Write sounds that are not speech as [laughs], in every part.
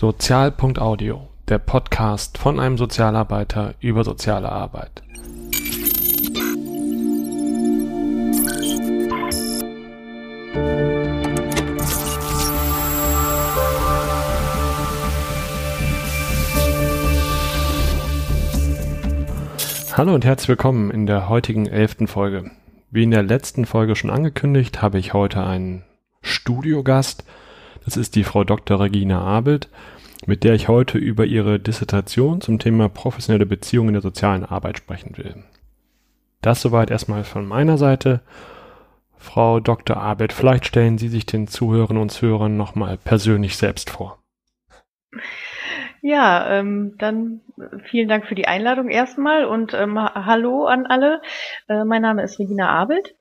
Sozial.audio, der Podcast von einem Sozialarbeiter über soziale Arbeit. Hallo und herzlich willkommen in der heutigen elften Folge. Wie in der letzten Folge schon angekündigt, habe ich heute einen Studiogast. Das ist die Frau Dr. Regina Abelt, mit der ich heute über ihre Dissertation zum Thema professionelle Beziehungen in der sozialen Arbeit sprechen will. Das soweit erstmal von meiner Seite. Frau Dr. Abelt, vielleicht stellen Sie sich den Zuhörern und Zuhörern nochmal persönlich selbst vor. Ja, ähm, dann vielen Dank für die Einladung erstmal und ähm, hallo an alle. Äh, mein Name ist Regina Abelt.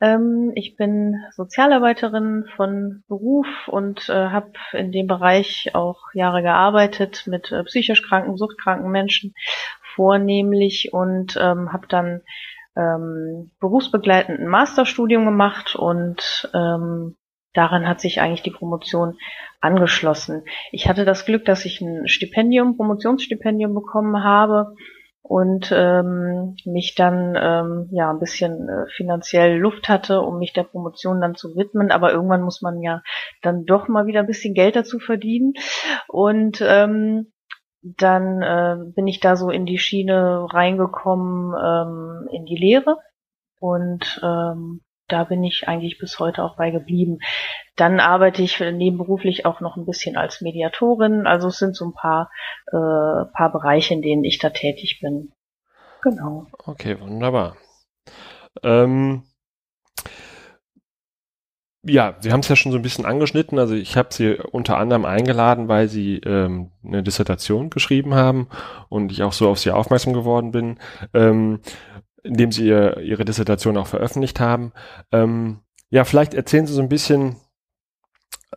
Ähm, ich bin Sozialarbeiterin von Beruf und äh, habe in dem Bereich auch Jahre gearbeitet mit äh, psychisch kranken, suchtkranken Menschen vornehmlich und ähm, habe dann ähm, berufsbegleitend ein Masterstudium gemacht und ähm, daran hat sich eigentlich die Promotion angeschlossen. Ich hatte das Glück, dass ich ein Stipendium, Promotionsstipendium bekommen habe und ähm, mich dann ähm, ja ein bisschen äh, finanziell Luft hatte, um mich der Promotion dann zu widmen. Aber irgendwann muss man ja dann doch mal wieder ein bisschen Geld dazu verdienen. Und ähm, dann äh, bin ich da so in die Schiene reingekommen, ähm, in die Lehre. Und ähm, da bin ich eigentlich bis heute auch bei geblieben. Dann arbeite ich nebenberuflich auch noch ein bisschen als Mediatorin. Also es sind so ein paar, äh, paar Bereiche, in denen ich da tätig bin. Genau. Okay, wunderbar. Ähm, ja, Sie haben es ja schon so ein bisschen angeschnitten. Also ich habe Sie unter anderem eingeladen, weil Sie ähm, eine Dissertation geschrieben haben und ich auch so auf Sie aufmerksam geworden bin. Ähm, indem sie ihr, ihre Dissertation auch veröffentlicht haben. Ähm, ja, vielleicht erzählen Sie so ein bisschen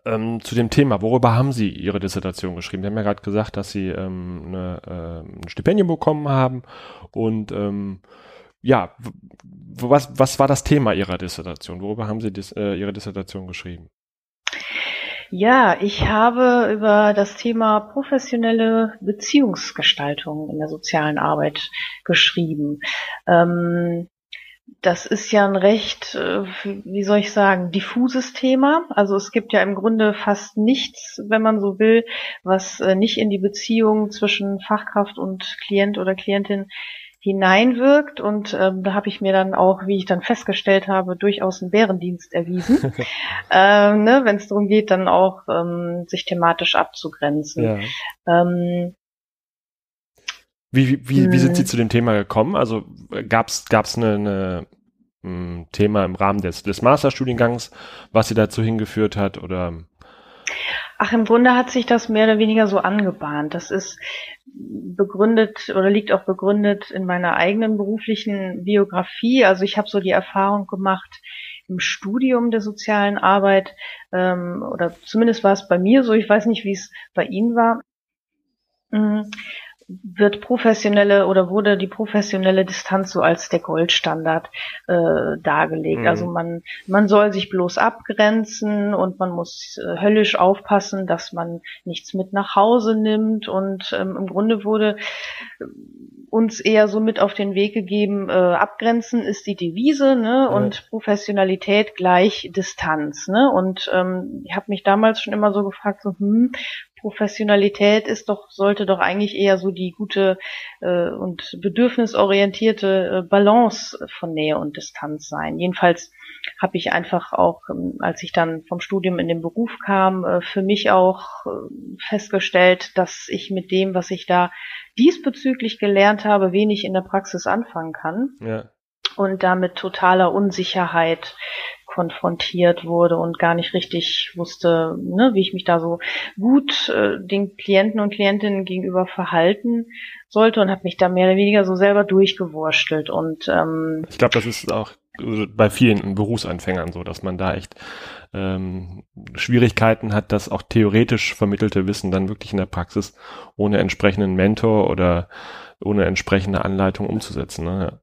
ähm, zu dem Thema. Worüber haben Sie Ihre Dissertation geschrieben? Sie haben ja gerade gesagt, dass Sie ähm, eine, äh, ein Stipendium bekommen haben und ähm, ja, was, was war das Thema Ihrer Dissertation? Worüber haben Sie dis, äh, Ihre Dissertation geschrieben? Ja, ich habe über das Thema professionelle Beziehungsgestaltung in der sozialen Arbeit geschrieben. Ähm, das ist ja ein recht, äh, wie soll ich sagen, diffuses Thema. Also es gibt ja im Grunde fast nichts, wenn man so will, was äh, nicht in die Beziehung zwischen Fachkraft und Klient oder Klientin hineinwirkt und ähm, da habe ich mir dann auch, wie ich dann festgestellt habe, durchaus einen Bärendienst erwiesen, [laughs] ähm, ne, wenn es darum geht, dann auch ähm, sich thematisch abzugrenzen. Ja. Ähm, wie, wie, wie, sind Sie hm. zu dem Thema gekommen? Also gab es eine, eine ein Thema im Rahmen des, des Masterstudiengangs, was Sie dazu hingeführt hat oder? Ach, im Grunde hat sich das mehr oder weniger so angebahnt. Das ist begründet oder liegt auch begründet in meiner eigenen beruflichen Biografie. Also ich habe so die Erfahrung gemacht im Studium der sozialen Arbeit, ähm, oder zumindest war es bei mir so, ich weiß nicht, wie es bei Ihnen war. Mm, wird professionelle oder wurde die professionelle Distanz so als der Goldstandard äh, dargelegt. Mhm. Also man man soll sich bloß abgrenzen und man muss äh, höllisch aufpassen, dass man nichts mit nach Hause nimmt und ähm, im Grunde wurde äh, uns eher so mit auf den Weg gegeben, äh, abgrenzen ist die Devise, ne? Mhm. Und Professionalität gleich Distanz, ne? Und ähm, ich habe mich damals schon immer so gefragt, so, hm, Professionalität ist doch, sollte doch eigentlich eher so die gute äh, und bedürfnisorientierte äh, Balance von Nähe und Distanz sein. Jedenfalls habe ich einfach auch, ähm, als ich dann vom Studium in den Beruf kam, äh, für mich auch äh, festgestellt, dass ich mit dem, was ich da diesbezüglich gelernt habe, wenig in der Praxis anfangen kann. Ja. Und damit totaler Unsicherheit konfrontiert wurde und gar nicht richtig wusste, ne, wie ich mich da so gut äh, den Klienten und Klientinnen gegenüber verhalten sollte und habe mich da mehr oder weniger so selber durchgewurstelt und ähm, ich glaube, das ist auch bei vielen Berufsanfängern so, dass man da echt ähm, Schwierigkeiten hat, das auch theoretisch vermittelte Wissen dann wirklich in der Praxis ohne entsprechenden Mentor oder ohne entsprechende Anleitung umzusetzen. Ne? Ja,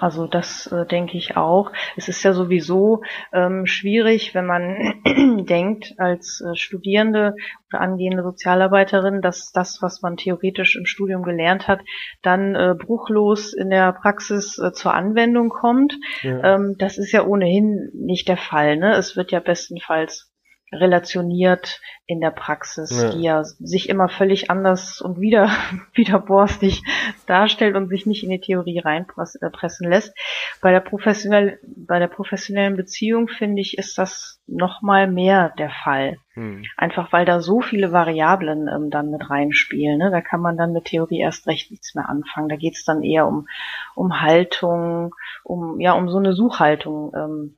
also das äh, denke ich auch. Es ist ja sowieso ähm, schwierig, wenn man [clears throat] denkt als äh, Studierende oder angehende Sozialarbeiterin, dass das, was man theoretisch im Studium gelernt hat, dann äh, bruchlos in der Praxis äh, zur Anwendung kommt. Ja. Ähm, das ist ja ohnehin nicht der Fall. Ne? Es wird ja bestenfalls relationiert in der Praxis, ja. die ja sich immer völlig anders und wieder, [laughs] wieder borstig darstellt und sich nicht in die Theorie reinpressen lässt. Bei der professionell, bei der professionellen Beziehung finde ich, ist das nochmal mehr der Fall. Hm. Einfach weil da so viele Variablen ähm, dann mit reinspielen. Ne? Da kann man dann mit Theorie erst recht nichts mehr anfangen. Da geht es dann eher um, um Haltung, um, ja, um so eine Suchhaltung, ähm,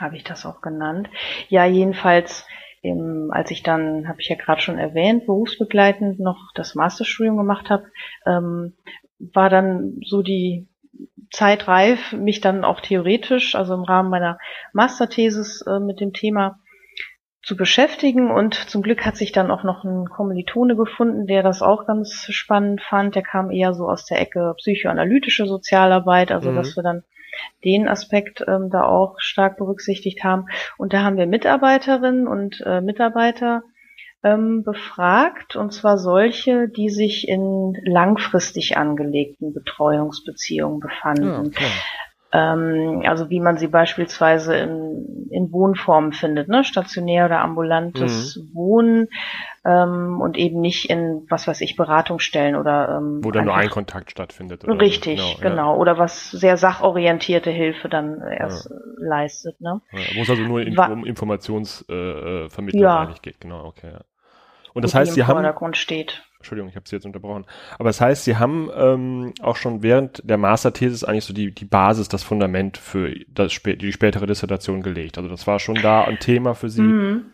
habe ich das auch genannt. Ja, jedenfalls, im, als ich dann, habe ich ja gerade schon erwähnt, berufsbegleitend noch das Masterstudium gemacht habe, ähm, war dann so die Zeit reif, mich dann auch theoretisch, also im Rahmen meiner Masterthesis äh, mit dem Thema zu beschäftigen und zum Glück hat sich dann auch noch ein Kommilitone gefunden, der das auch ganz spannend fand. Der kam eher so aus der Ecke psychoanalytische Sozialarbeit, also mhm. dass wir dann den Aspekt ähm, da auch stark berücksichtigt haben. Und da haben wir Mitarbeiterinnen und äh, Mitarbeiter ähm, befragt, und zwar solche, die sich in langfristig angelegten Betreuungsbeziehungen befanden. Ja, ähm, also wie man sie beispielsweise in, in Wohnformen findet, ne? stationär oder ambulantes mhm. Wohnen ähm, und eben nicht in, was weiß ich, Beratungsstellen oder ähm, wo dann nur ein Kontakt stattfindet. Oder richtig, genau, genau. Ja. Oder was sehr sachorientierte Hilfe dann erst ja. leistet. Ne? Ja, wo es also nur in, um Informationsvermittlung äh, ja. eigentlich geht, genau, okay. Und das heißt, Sie haben steht. Entschuldigung, ich habe Sie jetzt unterbrochen. Aber das heißt, Sie haben ähm, auch schon während der Masterthesis eigentlich so die, die Basis, das Fundament für das, die spätere Dissertation gelegt. Also das war schon da ein Thema für Sie. Mhm.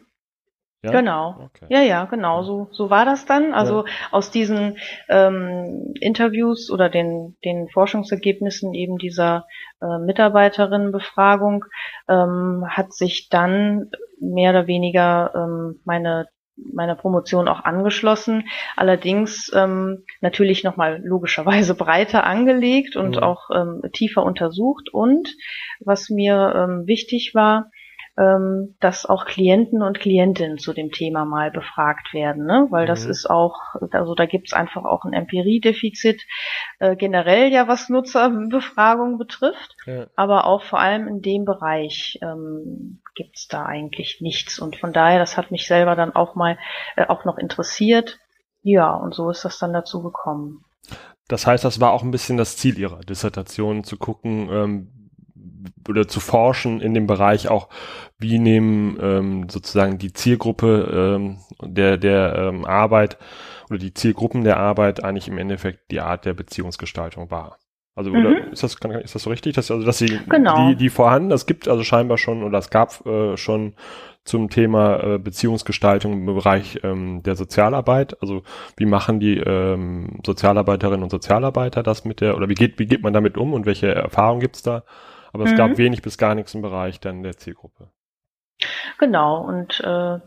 Ja? Genau. Okay. Ja, ja, genau. So, so war das dann. Also ja. aus diesen ähm, Interviews oder den, den Forschungsergebnissen eben dieser äh, Mitarbeiterinnenbefragung ähm, hat sich dann mehr oder weniger ähm, meine meiner Promotion auch angeschlossen, allerdings ähm, natürlich nochmal logischerweise breiter angelegt und mhm. auch ähm, tiefer untersucht. Und was mir ähm, wichtig war, dass auch Klienten und Klientinnen zu dem Thema mal befragt werden, ne? weil das mhm. ist auch, also da gibt es einfach auch ein Empiriedefizit äh, generell ja, was Nutzerbefragung betrifft, ja. aber auch vor allem in dem Bereich ähm, gibt es da eigentlich nichts und von daher, das hat mich selber dann auch mal äh, auch noch interessiert. Ja, und so ist das dann dazu gekommen. Das heißt, das war auch ein bisschen das Ziel Ihrer Dissertation, zu gucken, ähm, oder zu forschen in dem Bereich auch, wie nehmen ähm, sozusagen die Zielgruppe ähm, der, der ähm, Arbeit oder die Zielgruppen der Arbeit eigentlich im Endeffekt die Art der Beziehungsgestaltung wahr. Also mhm. oder ist das ist das so richtig, dass also dass sie genau. die die vorhanden, das gibt also scheinbar schon oder es gab äh, schon zum Thema äh, Beziehungsgestaltung im Bereich ähm, der Sozialarbeit. Also wie machen die ähm, Sozialarbeiterinnen und Sozialarbeiter das mit der oder wie geht wie geht man damit um und welche Erfahrungen gibt's da? Aber es mhm. gab wenig bis gar nichts im Bereich dann der Zielgruppe. Genau, und äh,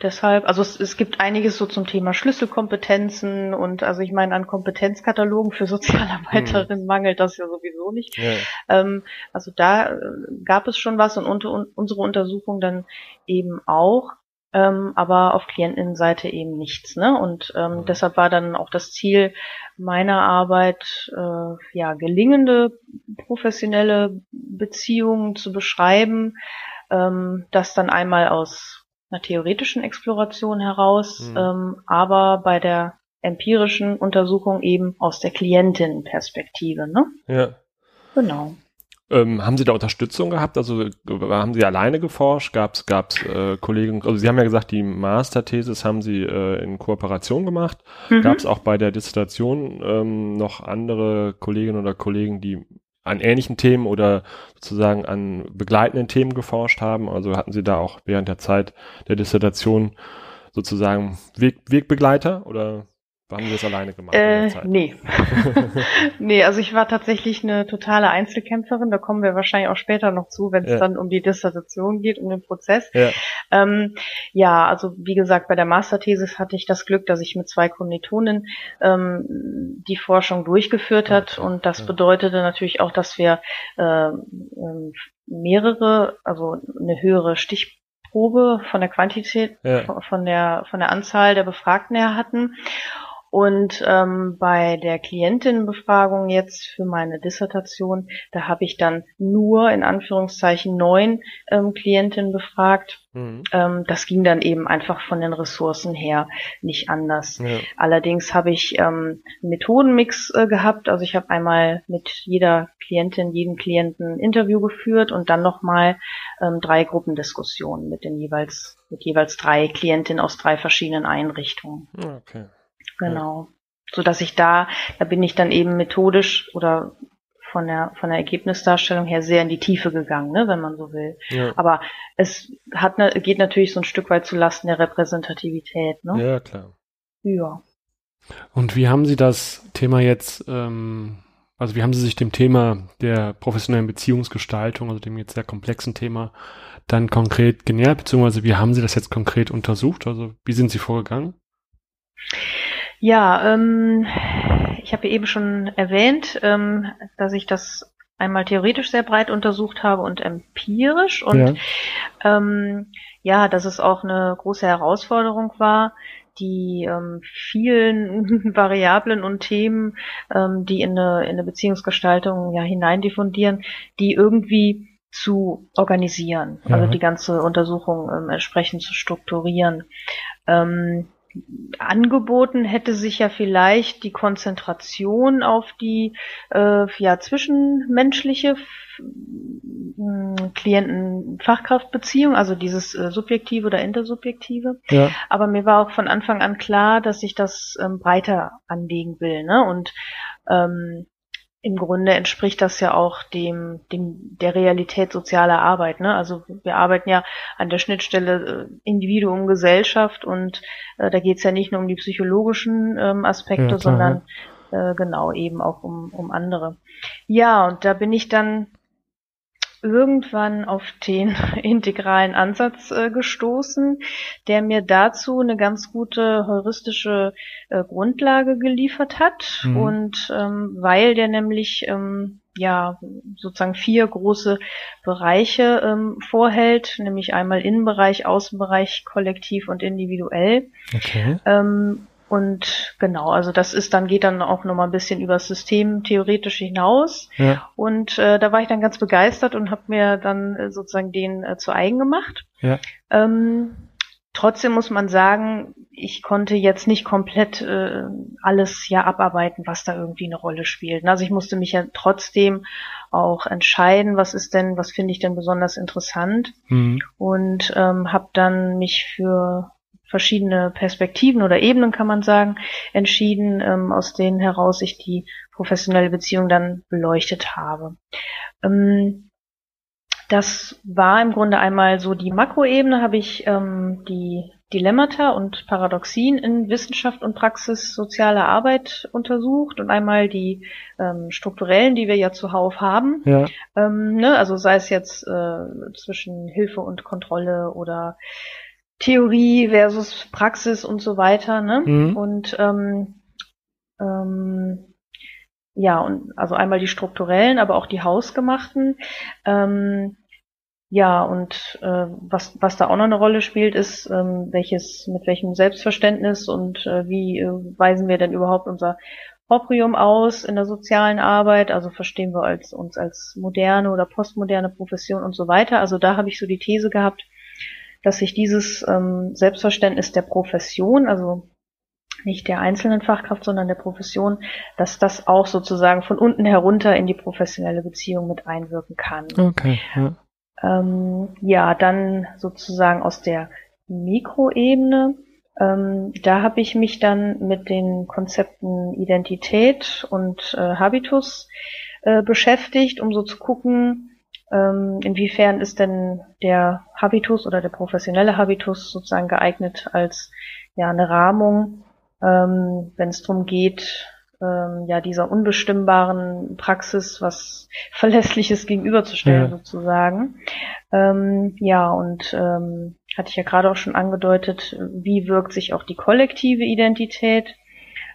deshalb, also es, es gibt einiges so zum Thema Schlüsselkompetenzen und also ich meine, an Kompetenzkatalogen für [laughs] Sozialarbeiterinnen hm. mangelt das ja sowieso nicht. Ja. Ähm, also da äh, gab es schon was und unter, un, unsere Untersuchung dann eben auch ähm, aber auf Klientinnenseite eben nichts. Ne? Und ähm, mhm. deshalb war dann auch das Ziel meiner Arbeit, äh, ja, gelingende professionelle Beziehungen zu beschreiben, ähm, das dann einmal aus einer theoretischen Exploration heraus, mhm. ähm, aber bei der empirischen Untersuchung eben aus der Klientinnenperspektive. Ne? Ja. Genau. Ähm, haben Sie da Unterstützung gehabt? Also haben Sie alleine geforscht? Gab es gab's, äh, Kollegen, also Sie haben ja gesagt, die Masterthesis haben Sie äh, in Kooperation gemacht. Mhm. Gab es auch bei der Dissertation ähm, noch andere Kolleginnen oder Kollegen, die an ähnlichen Themen oder sozusagen an begleitenden Themen geforscht haben? Also hatten Sie da auch während der Zeit der Dissertation sozusagen Weg, Wegbegleiter oder haben Sie das alleine gemacht? Äh, nee. [laughs] nee, also ich war tatsächlich eine totale Einzelkämpferin. Da kommen wir wahrscheinlich auch später noch zu, wenn es ja. dann um die Dissertation geht, um den Prozess. Ja. Ähm, ja, also wie gesagt, bei der Masterthesis hatte ich das Glück, dass ich mit zwei Kommilitonen ähm, die Forschung durchgeführt hat. Okay. Und das ja. bedeutete natürlich auch, dass wir äh, mehrere, also eine höhere Stich Probe von der Quantität, ja. von der von der Anzahl der Befragten her hatten. Und ähm, bei der Klientinnenbefragung jetzt für meine Dissertation, da habe ich dann nur in Anführungszeichen neun ähm, Klientinnen befragt. Mhm. Ähm, das ging dann eben einfach von den Ressourcen her nicht anders. Ja. Allerdings habe ich ähm, einen Methodenmix äh, gehabt. Also ich habe einmal mit jeder Klientin, jedem Klienten Interview geführt und dann nochmal ähm, drei Gruppendiskussionen mit den jeweils mit jeweils drei Klientinnen aus drei verschiedenen Einrichtungen. Okay. Genau. So dass ich da, da bin ich dann eben methodisch oder von der von der Ergebnisdarstellung her sehr in die Tiefe gegangen, ne, wenn man so will. Ja. Aber es hat ne, geht natürlich so ein Stück weit zu Lasten der Repräsentativität, ne? Ja, klar. Ja. Und wie haben Sie das Thema jetzt, ähm, also wie haben Sie sich dem Thema der professionellen Beziehungsgestaltung, also dem jetzt sehr komplexen Thema, dann konkret genähert, beziehungsweise wie haben Sie das jetzt konkret untersucht? Also wie sind Sie vorgegangen? Ja, ähm, ich habe eben schon erwähnt, ähm, dass ich das einmal theoretisch sehr breit untersucht habe und empirisch und ja, ähm, ja dass es auch eine große Herausforderung war, die ähm, vielen [laughs] Variablen und Themen, ähm, die in eine, in eine Beziehungsgestaltung ja hineindiffundieren, die irgendwie zu organisieren, ja. also die ganze Untersuchung ähm, entsprechend zu strukturieren. Ähm, angeboten hätte sich ja vielleicht die Konzentration auf die äh, ja zwischenmenschliche Klienten-Fachkraftbeziehung, also dieses äh, subjektive oder intersubjektive. Ja. Aber mir war auch von Anfang an klar, dass ich das ähm, breiter anlegen will. Ne? Und ähm, im Grunde entspricht das ja auch dem, dem der Realität sozialer Arbeit. Ne? Also wir arbeiten ja an der Schnittstelle äh, Individuum, Gesellschaft und äh, da geht es ja nicht nur um die psychologischen ähm, Aspekte, ja, sondern äh, genau eben auch um, um andere. Ja, und da bin ich dann irgendwann auf den [laughs] integralen Ansatz äh, gestoßen, der mir dazu eine ganz gute heuristische äh, Grundlage geliefert hat. Mhm. Und ähm, weil der nämlich ähm, ja sozusagen vier große Bereiche ähm, vorhält, nämlich einmal Innenbereich, Außenbereich, kollektiv und individuell. Okay. Ähm, und genau, also das ist dann, geht dann auch nochmal ein bisschen über das System theoretisch hinaus. Ja. Und äh, da war ich dann ganz begeistert und habe mir dann äh, sozusagen den äh, zu eigen gemacht. Ja. Ähm, trotzdem muss man sagen, ich konnte jetzt nicht komplett äh, alles ja abarbeiten, was da irgendwie eine Rolle spielt. Also ich musste mich ja trotzdem auch entscheiden, was ist denn, was finde ich denn besonders interessant mhm. und ähm, habe dann mich für verschiedene Perspektiven oder Ebenen, kann man sagen, entschieden, ähm, aus denen heraus ich die professionelle Beziehung dann beleuchtet habe. Ähm, das war im Grunde einmal so die Makroebene, habe ich ähm, die Dilemmata und Paradoxien in Wissenschaft und Praxis sozialer Arbeit untersucht und einmal die ähm, strukturellen, die wir ja zuhauf haben. Ja. Ähm, ne, also sei es jetzt äh, zwischen Hilfe und Kontrolle oder Theorie versus Praxis und so weiter, ne? Mhm. Und ähm, ähm, ja, und also einmal die strukturellen, aber auch die hausgemachten. Ähm, ja, und äh, was, was da auch noch eine Rolle spielt, ist, ähm, welches, mit welchem Selbstverständnis und äh, wie äh, weisen wir denn überhaupt unser Proprium aus in der sozialen Arbeit, also verstehen wir als, uns als moderne oder postmoderne Profession und so weiter. Also da habe ich so die These gehabt, dass sich dieses ähm, Selbstverständnis der Profession, also nicht der einzelnen Fachkraft, sondern der Profession, dass das auch sozusagen von unten herunter in die professionelle Beziehung mit einwirken kann. Okay. Ja, ähm, ja dann sozusagen aus der Mikroebene. Ähm, da habe ich mich dann mit den Konzepten Identität und äh, Habitus äh, beschäftigt, um so zu gucken, inwiefern ist denn der Habitus oder der professionelle Habitus sozusagen geeignet als ja eine Rahmung ähm, wenn es darum geht, ähm, ja dieser unbestimmbaren Praxis was [laughs] Verlässliches gegenüberzustellen ja. sozusagen. Ähm, ja, und ähm, hatte ich ja gerade auch schon angedeutet, wie wirkt sich auch die kollektive Identität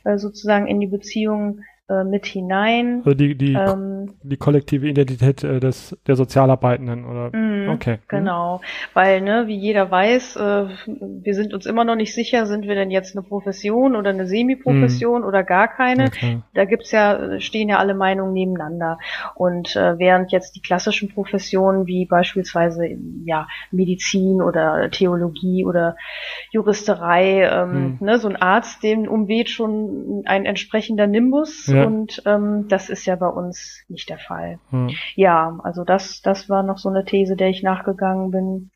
äh, sozusagen in die Beziehung äh, mit hinein. Also die, die, ähm, die kollektive Identität äh, des, der Sozialarbeitenden, oder? Mm, okay. Mhm. Genau. Weil, ne, wie jeder weiß, äh, wir sind uns immer noch nicht sicher, sind wir denn jetzt eine Profession oder eine Semi-Profession mm. oder gar keine. Okay. Da gibt's ja, stehen ja alle Meinungen nebeneinander. Und äh, während jetzt die klassischen Professionen wie beispielsweise ja Medizin oder Theologie oder Juristerei, ähm, mm. ne, so ein Arzt, dem umweht schon ein entsprechender Nimbus. Ja und ähm, das ist ja bei uns nicht der Fall. Hm. Ja, also das, das war noch so eine These, der ich nachgegangen bin.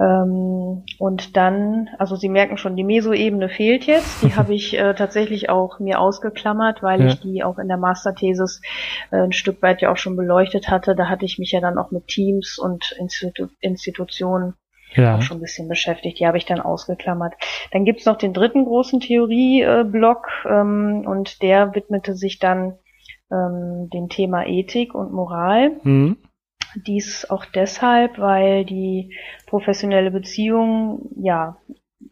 Ähm, und dann, also Sie merken schon, die Meso-Ebene fehlt jetzt. Die [laughs] habe ich äh, tatsächlich auch mir ausgeklammert, weil ja. ich die auch in der Masterthesis äh, ein Stück weit ja auch schon beleuchtet hatte. Da hatte ich mich ja dann auch mit Teams und Institu Institutionen ja. auch schon ein bisschen beschäftigt. Die habe ich dann ausgeklammert. Dann gibt's noch den dritten großen Theorieblock ähm, und der widmete sich dann ähm, dem Thema Ethik und Moral. Mhm. Dies auch deshalb, weil die professionelle Beziehung ja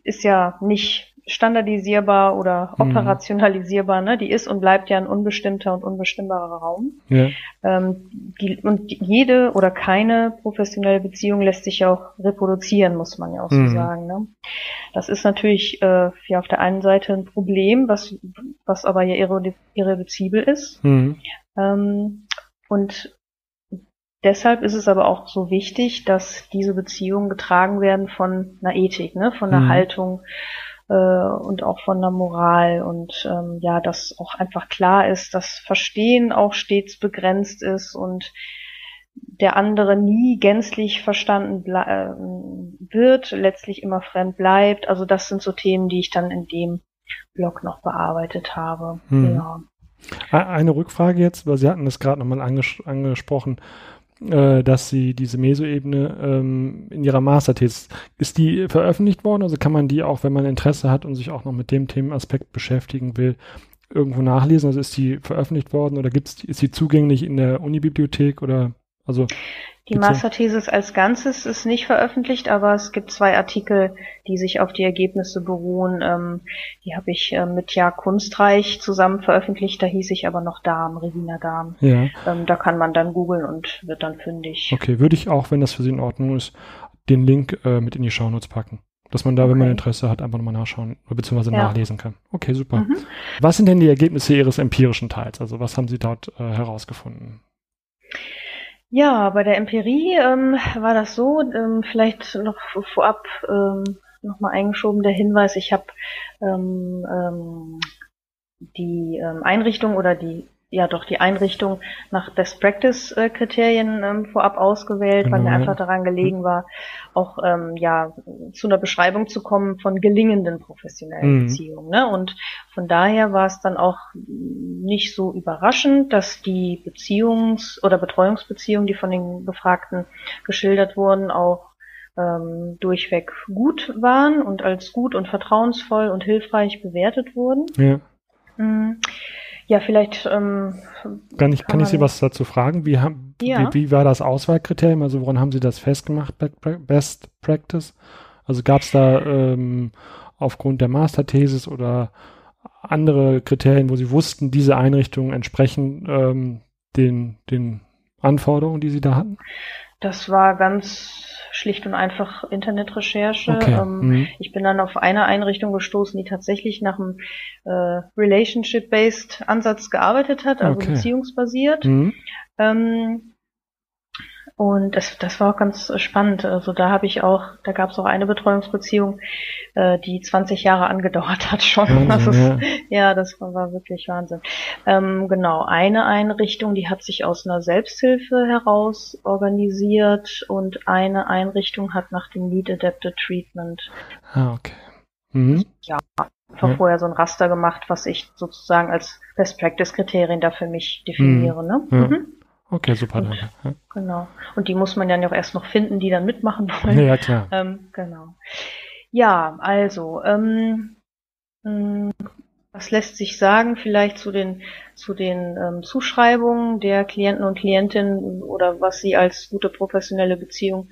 ist ja nicht standardisierbar oder mhm. operationalisierbar, ne? Die ist und bleibt ja ein unbestimmter und unbestimmbarer Raum. Ja. Ähm, die, und jede oder keine professionelle Beziehung lässt sich ja auch reproduzieren, muss man ja auch mhm. so sagen. Ne? Das ist natürlich äh, ja auf der einen Seite ein Problem, was, was aber ja irre, irreduzibel ist. Mhm. Ähm, und Deshalb ist es aber auch so wichtig, dass diese Beziehungen getragen werden von einer Ethik, ne, von einer mhm. Haltung, äh, und auch von der Moral und ähm, ja, dass auch einfach klar ist, dass Verstehen auch stets begrenzt ist und der andere nie gänzlich verstanden äh, wird, letztlich immer fremd bleibt. Also das sind so Themen, die ich dann in dem Blog noch bearbeitet habe. Hm. Ja. Eine Rückfrage jetzt, weil Sie hatten das gerade nochmal anges angesprochen äh, dass sie diese Meso-Ebene ähm, in ihrer Masterthesis, ist die veröffentlicht worden? Also kann man die auch, wenn man Interesse hat und sich auch noch mit dem Themenaspekt beschäftigen will, irgendwo nachlesen? Also ist die veröffentlicht worden oder gibt's, ist sie zugänglich in der Unibibliothek oder also die Masterthesis als Ganzes ist nicht veröffentlicht, aber es gibt zwei Artikel, die sich auf die Ergebnisse beruhen. Ähm, die habe ich äh, mit Ja Kunstreich zusammen veröffentlicht, da hieß ich aber noch Darm, Regina Darm. Ja. Ähm, da kann man dann googeln und wird dann fündig. Okay, würde ich auch, wenn das für Sie in Ordnung ist, den Link äh, mit in die Shownotes packen. Dass man da, okay. wenn man Interesse hat, einfach nochmal nachschauen bzw. Ja. nachlesen kann. Okay, super. Mhm. Was sind denn die Ergebnisse Ihres empirischen Teils? Also was haben Sie dort äh, herausgefunden? Ja, bei der Empirie ähm, war das so, ähm, vielleicht noch vorab ähm, nochmal eingeschoben der Hinweis, ich habe ähm, ähm, die ähm, Einrichtung oder die ja doch die Einrichtung nach Best Practice äh, Kriterien ähm, vorab ausgewählt, weil mir mhm. einfach daran gelegen war, auch ähm, ja zu einer Beschreibung zu kommen von gelingenden professionellen mhm. Beziehungen. Ne? Und von daher war es dann auch nicht so überraschend, dass die Beziehungs- oder Betreuungsbeziehungen, die von den Befragten geschildert wurden, auch ähm, durchweg gut waren und als gut und vertrauensvoll und hilfreich bewertet wurden. Ja. Mhm. Ja, vielleicht. Ähm, kann ich, kann, kann ich Sie was dazu fragen? Wie, haben, ja. wie, wie, war das Auswahlkriterium? Also woran haben Sie das festgemacht, Best Practice? Also gab es da ähm, aufgrund der Masterthesis oder andere Kriterien, wo Sie wussten, diese Einrichtungen entsprechen ähm, den, den Anforderungen, die Sie da hatten? Das war ganz schlicht und einfach Internetrecherche. Okay. Ähm, mhm. Ich bin dann auf eine Einrichtung gestoßen, die tatsächlich nach einem äh, Relationship-based Ansatz gearbeitet hat, also okay. beziehungsbasiert. Mhm. Ähm, und das, das war auch ganz spannend. Also da habe ich auch, da gab es auch eine Betreuungsbeziehung, äh, die 20 Jahre angedauert hat schon. Wahnsinn, das ist, ja. ja. das war, war wirklich Wahnsinn. Ähm, genau, eine Einrichtung, die hat sich aus einer Selbsthilfe heraus organisiert und eine Einrichtung hat nach dem Lead Adapted Treatment. Ah, okay. Mhm. Ja, einfach ja. vorher so ein Raster gemacht, was ich sozusagen als Best Practice Kriterien da für mich definiere. Mhm. Ne? Ja. Okay, super. Und, Ja. Genau. Und die muss man dann ja auch erst noch finden, die dann mitmachen wollen. Ja, klar. Ähm, genau. Ja, also, ähm, mm, Was lässt sich sagen vielleicht zu den, zu den ähm, Zuschreibungen der Klienten und Klientinnen oder was sie als gute professionelle Beziehung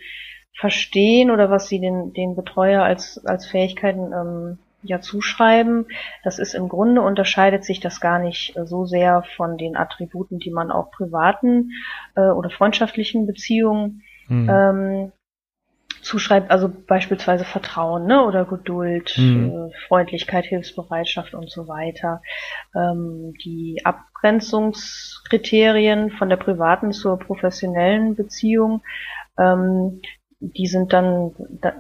verstehen oder was sie den, den Betreuer als, als Fähigkeiten ähm, ja zuschreiben. Das ist im Grunde unterscheidet sich das gar nicht äh, so sehr von den Attributen, die man auch privaten äh, oder freundschaftlichen Beziehungen hm. ähm, zuschreibt, also beispielsweise Vertrauen ne, oder Geduld, mhm. äh, Freundlichkeit, Hilfsbereitschaft und so weiter. Ähm, die Abgrenzungskriterien von der privaten zur professionellen Beziehung, ähm, die sind dann da,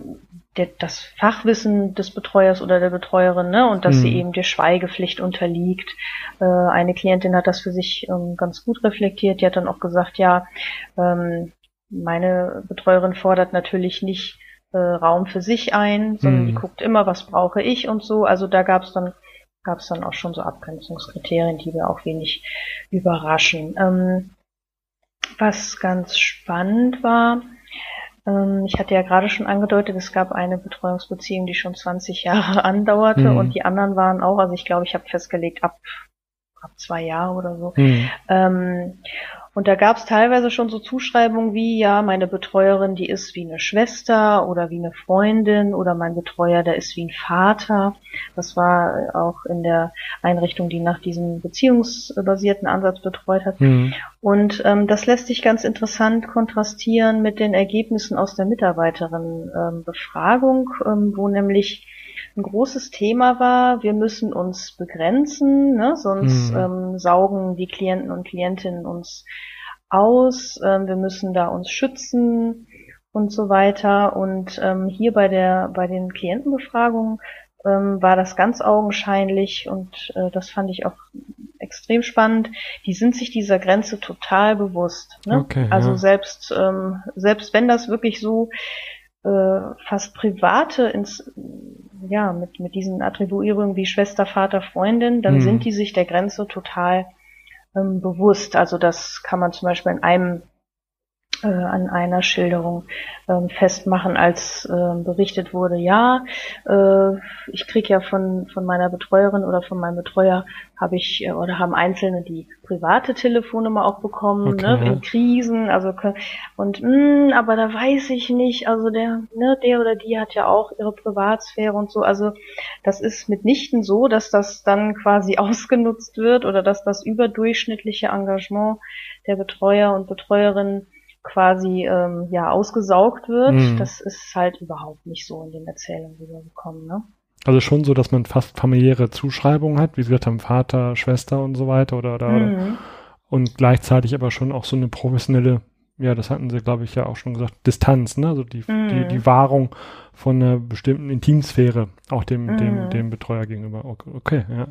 der, das Fachwissen des Betreuers oder der Betreuerin ne, und dass mhm. sie eben der Schweigepflicht unterliegt. Äh, eine Klientin hat das für sich ähm, ganz gut reflektiert. Die hat dann auch gesagt, ja, ähm, meine Betreuerin fordert natürlich nicht äh, Raum für sich ein, sondern mhm. die guckt immer, was brauche ich und so. Also da gab es dann gab es dann auch schon so Abgrenzungskriterien, die wir auch wenig überraschen. Ähm, was ganz spannend war, ich hatte ja gerade schon angedeutet, es gab eine Betreuungsbeziehung, die schon 20 Jahre [laughs] andauerte mhm. und die anderen waren auch, also ich glaube, ich habe festgelegt, ab, ab zwei Jahre oder so. Mhm. Ähm, und da gab es teilweise schon so Zuschreibungen wie, ja, meine Betreuerin, die ist wie eine Schwester oder wie eine Freundin oder mein Betreuer, der ist wie ein Vater. Das war auch in der Einrichtung, die nach diesem beziehungsbasierten Ansatz betreut hat. Mhm. Und ähm, das lässt sich ganz interessant kontrastieren mit den Ergebnissen aus der Mitarbeiterinnenbefragung, ähm, ähm, wo nämlich ein großes Thema war, wir müssen uns begrenzen, ne? sonst mhm. ähm, saugen die Klienten und Klientinnen uns aus, ähm, wir müssen da uns schützen und so weiter. Und ähm, hier bei der bei den Klientenbefragungen ähm, war das ganz augenscheinlich und äh, das fand ich auch extrem spannend. Die sind sich dieser Grenze total bewusst. Ne? Okay, also ja. selbst ähm, selbst wenn das wirklich so äh, fast private ins ja mit mit diesen Attribuierungen wie Schwester, Vater, Freundin, dann mhm. sind die sich der Grenze total ähm, bewusst. Also das kann man zum Beispiel in einem äh, an einer Schilderung ähm, festmachen, als äh, berichtet wurde, ja, äh, ich krieg ja von von meiner Betreuerin oder von meinem Betreuer habe ich äh, oder haben Einzelne die private Telefonnummer auch bekommen, okay, ne, ja. in Krisen, also und mh, hm, aber da weiß ich nicht, also der ne, der oder die hat ja auch ihre Privatsphäre und so, also das ist mitnichten so, dass das dann quasi [laughs] ausgenutzt wird oder dass das überdurchschnittliche Engagement der Betreuer und Betreuerinnen quasi ähm, ja ausgesaugt wird. Mhm. Das ist halt überhaupt nicht so in den Erzählungen rübergekommen. Ne? Also schon so, dass man fast familiäre Zuschreibungen hat, wie Sie gesagt haben, Vater, Schwester und so weiter oder, oder mhm. und gleichzeitig aber schon auch so eine professionelle, ja, das hatten Sie, glaube ich, ja auch schon gesagt, Distanz, ne? Also die, mhm. die, die Wahrung von einer bestimmten Intimsphäre auch dem, mhm. dem, dem Betreuer gegenüber. Okay, okay, ja.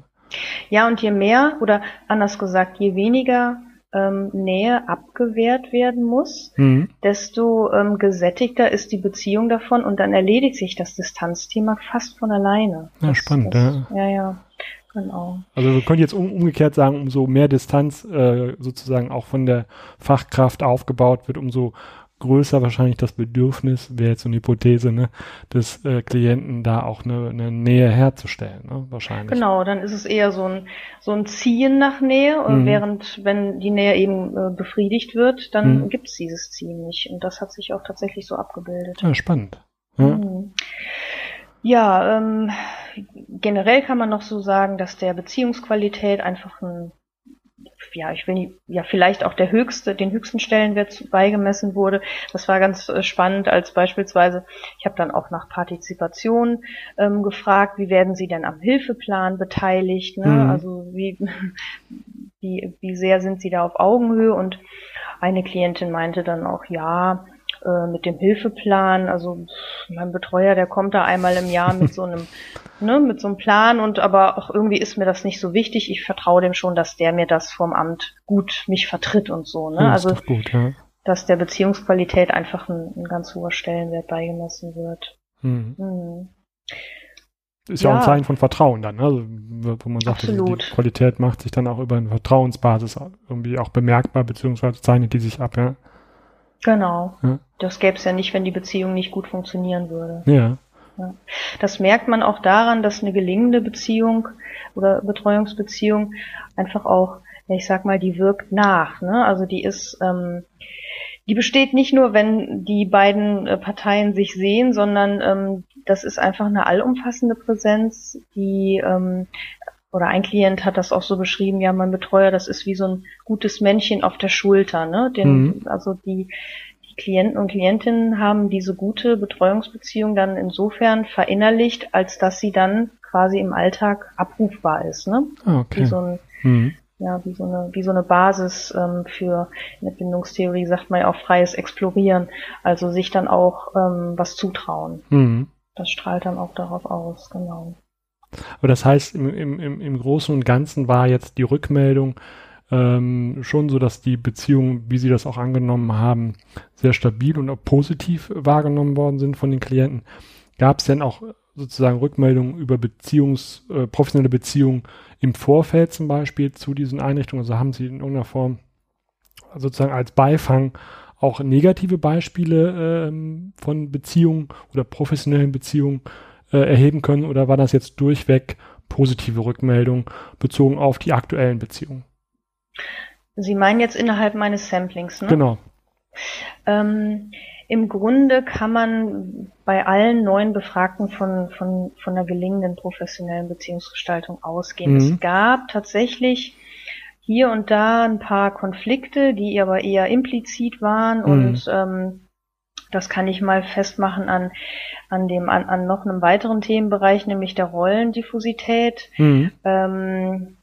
Ja, und je mehr oder anders gesagt, je weniger ähm, Nähe abgewehrt werden muss, mhm. desto ähm, gesättigter ist die Beziehung davon und dann erledigt sich das Distanzthema fast von alleine. Ja, das, spannend, das, ja. Ja, ja. Genau. Also wir können jetzt um, umgekehrt sagen, umso mehr Distanz äh, sozusagen auch von der Fachkraft aufgebaut wird, umso größer wahrscheinlich das Bedürfnis, wäre jetzt so eine Hypothese, ne, des äh, Klienten da auch eine, eine Nähe herzustellen, ne, wahrscheinlich. Genau, dann ist es eher so ein, so ein Ziehen nach Nähe, mhm. während wenn die Nähe eben äh, befriedigt wird, dann mhm. gibt es dieses Ziehen nicht. Und das hat sich auch tatsächlich so abgebildet. Ja, spannend. Ja, mhm. ja ähm, generell kann man noch so sagen, dass der Beziehungsqualität einfach ein ja, ich will nicht, ja, vielleicht auch der höchste, den höchsten Stellenwert beigemessen wurde. Das war ganz äh, spannend, als beispielsweise, ich habe dann auch nach Partizipation ähm, gefragt, wie werden Sie denn am Hilfeplan beteiligt? Ne? Mhm. Also wie, [laughs] wie, wie sehr sind Sie da auf Augenhöhe? Und eine Klientin meinte dann auch, ja, äh, mit dem Hilfeplan. Also mein Betreuer, der kommt da einmal im Jahr mit so einem, [laughs] ne, mit so einem Plan und aber auch irgendwie ist mir das nicht so wichtig. Ich vertraue dem schon, dass der mir das vom Amt gut mich vertritt und so. Ne? Ja, also gut, ja. dass der Beziehungsqualität einfach ein, ein, ganz hoher Stellenwert beigemessen wird. Mhm. Mhm. Ist ja, ja, auch ein Zeichen von Vertrauen dann, ne? also, wo man sagt, also die Qualität macht sich dann auch über eine Vertrauensbasis irgendwie auch bemerkbar, beziehungsweise zeichnet die sich ab, ja. Genau. Ja. Das gäbe es ja nicht, wenn die Beziehung nicht gut funktionieren würde. Ja. Ja. Das merkt man auch daran, dass eine gelingende Beziehung oder Betreuungsbeziehung einfach auch, ich sag mal, die wirkt nach. Ne? Also die ist, ähm, die besteht nicht nur, wenn die beiden äh, Parteien sich sehen, sondern ähm, das ist einfach eine allumfassende Präsenz, die ähm, oder ein Klient hat das auch so beschrieben, ja, mein Betreuer, das ist wie so ein gutes Männchen auf der Schulter, ne? Den, mhm. Also die, die Klienten und Klientinnen haben diese gute Betreuungsbeziehung dann insofern verinnerlicht, als dass sie dann quasi im Alltag abrufbar ist, ne? Ah, okay. Wie so ein, mhm. ja, wie so eine, wie so eine Basis ähm, für in der Bindungstheorie sagt man ja auch freies Explorieren, also sich dann auch ähm, was zutrauen. Mhm. Das strahlt dann auch darauf aus, genau. Aber das heißt, im, im, im Großen und Ganzen war jetzt die Rückmeldung ähm, schon so, dass die Beziehungen, wie Sie das auch angenommen haben, sehr stabil und auch positiv wahrgenommen worden sind von den Klienten. Gab es denn auch sozusagen Rückmeldungen über Beziehungs, äh, professionelle Beziehungen im Vorfeld zum Beispiel zu diesen Einrichtungen? Also haben Sie in irgendeiner Form sozusagen als Beifang auch negative Beispiele ähm, von Beziehungen oder professionellen Beziehungen äh, erheben können oder war das jetzt durchweg positive Rückmeldung bezogen auf die aktuellen Beziehungen? Sie meinen jetzt innerhalb meines Samplings, ne? Genau. Ähm, Im Grunde kann man bei allen neuen Befragten von, von, von einer gelingenden professionellen Beziehungsgestaltung ausgehen. Mhm. Es gab tatsächlich hier und da ein paar Konflikte, die aber eher implizit waren mhm. und ähm, das kann ich mal festmachen an, an dem, an, an noch einem weiteren Themenbereich, nämlich der Rollendiffusität. Mhm. Ähm,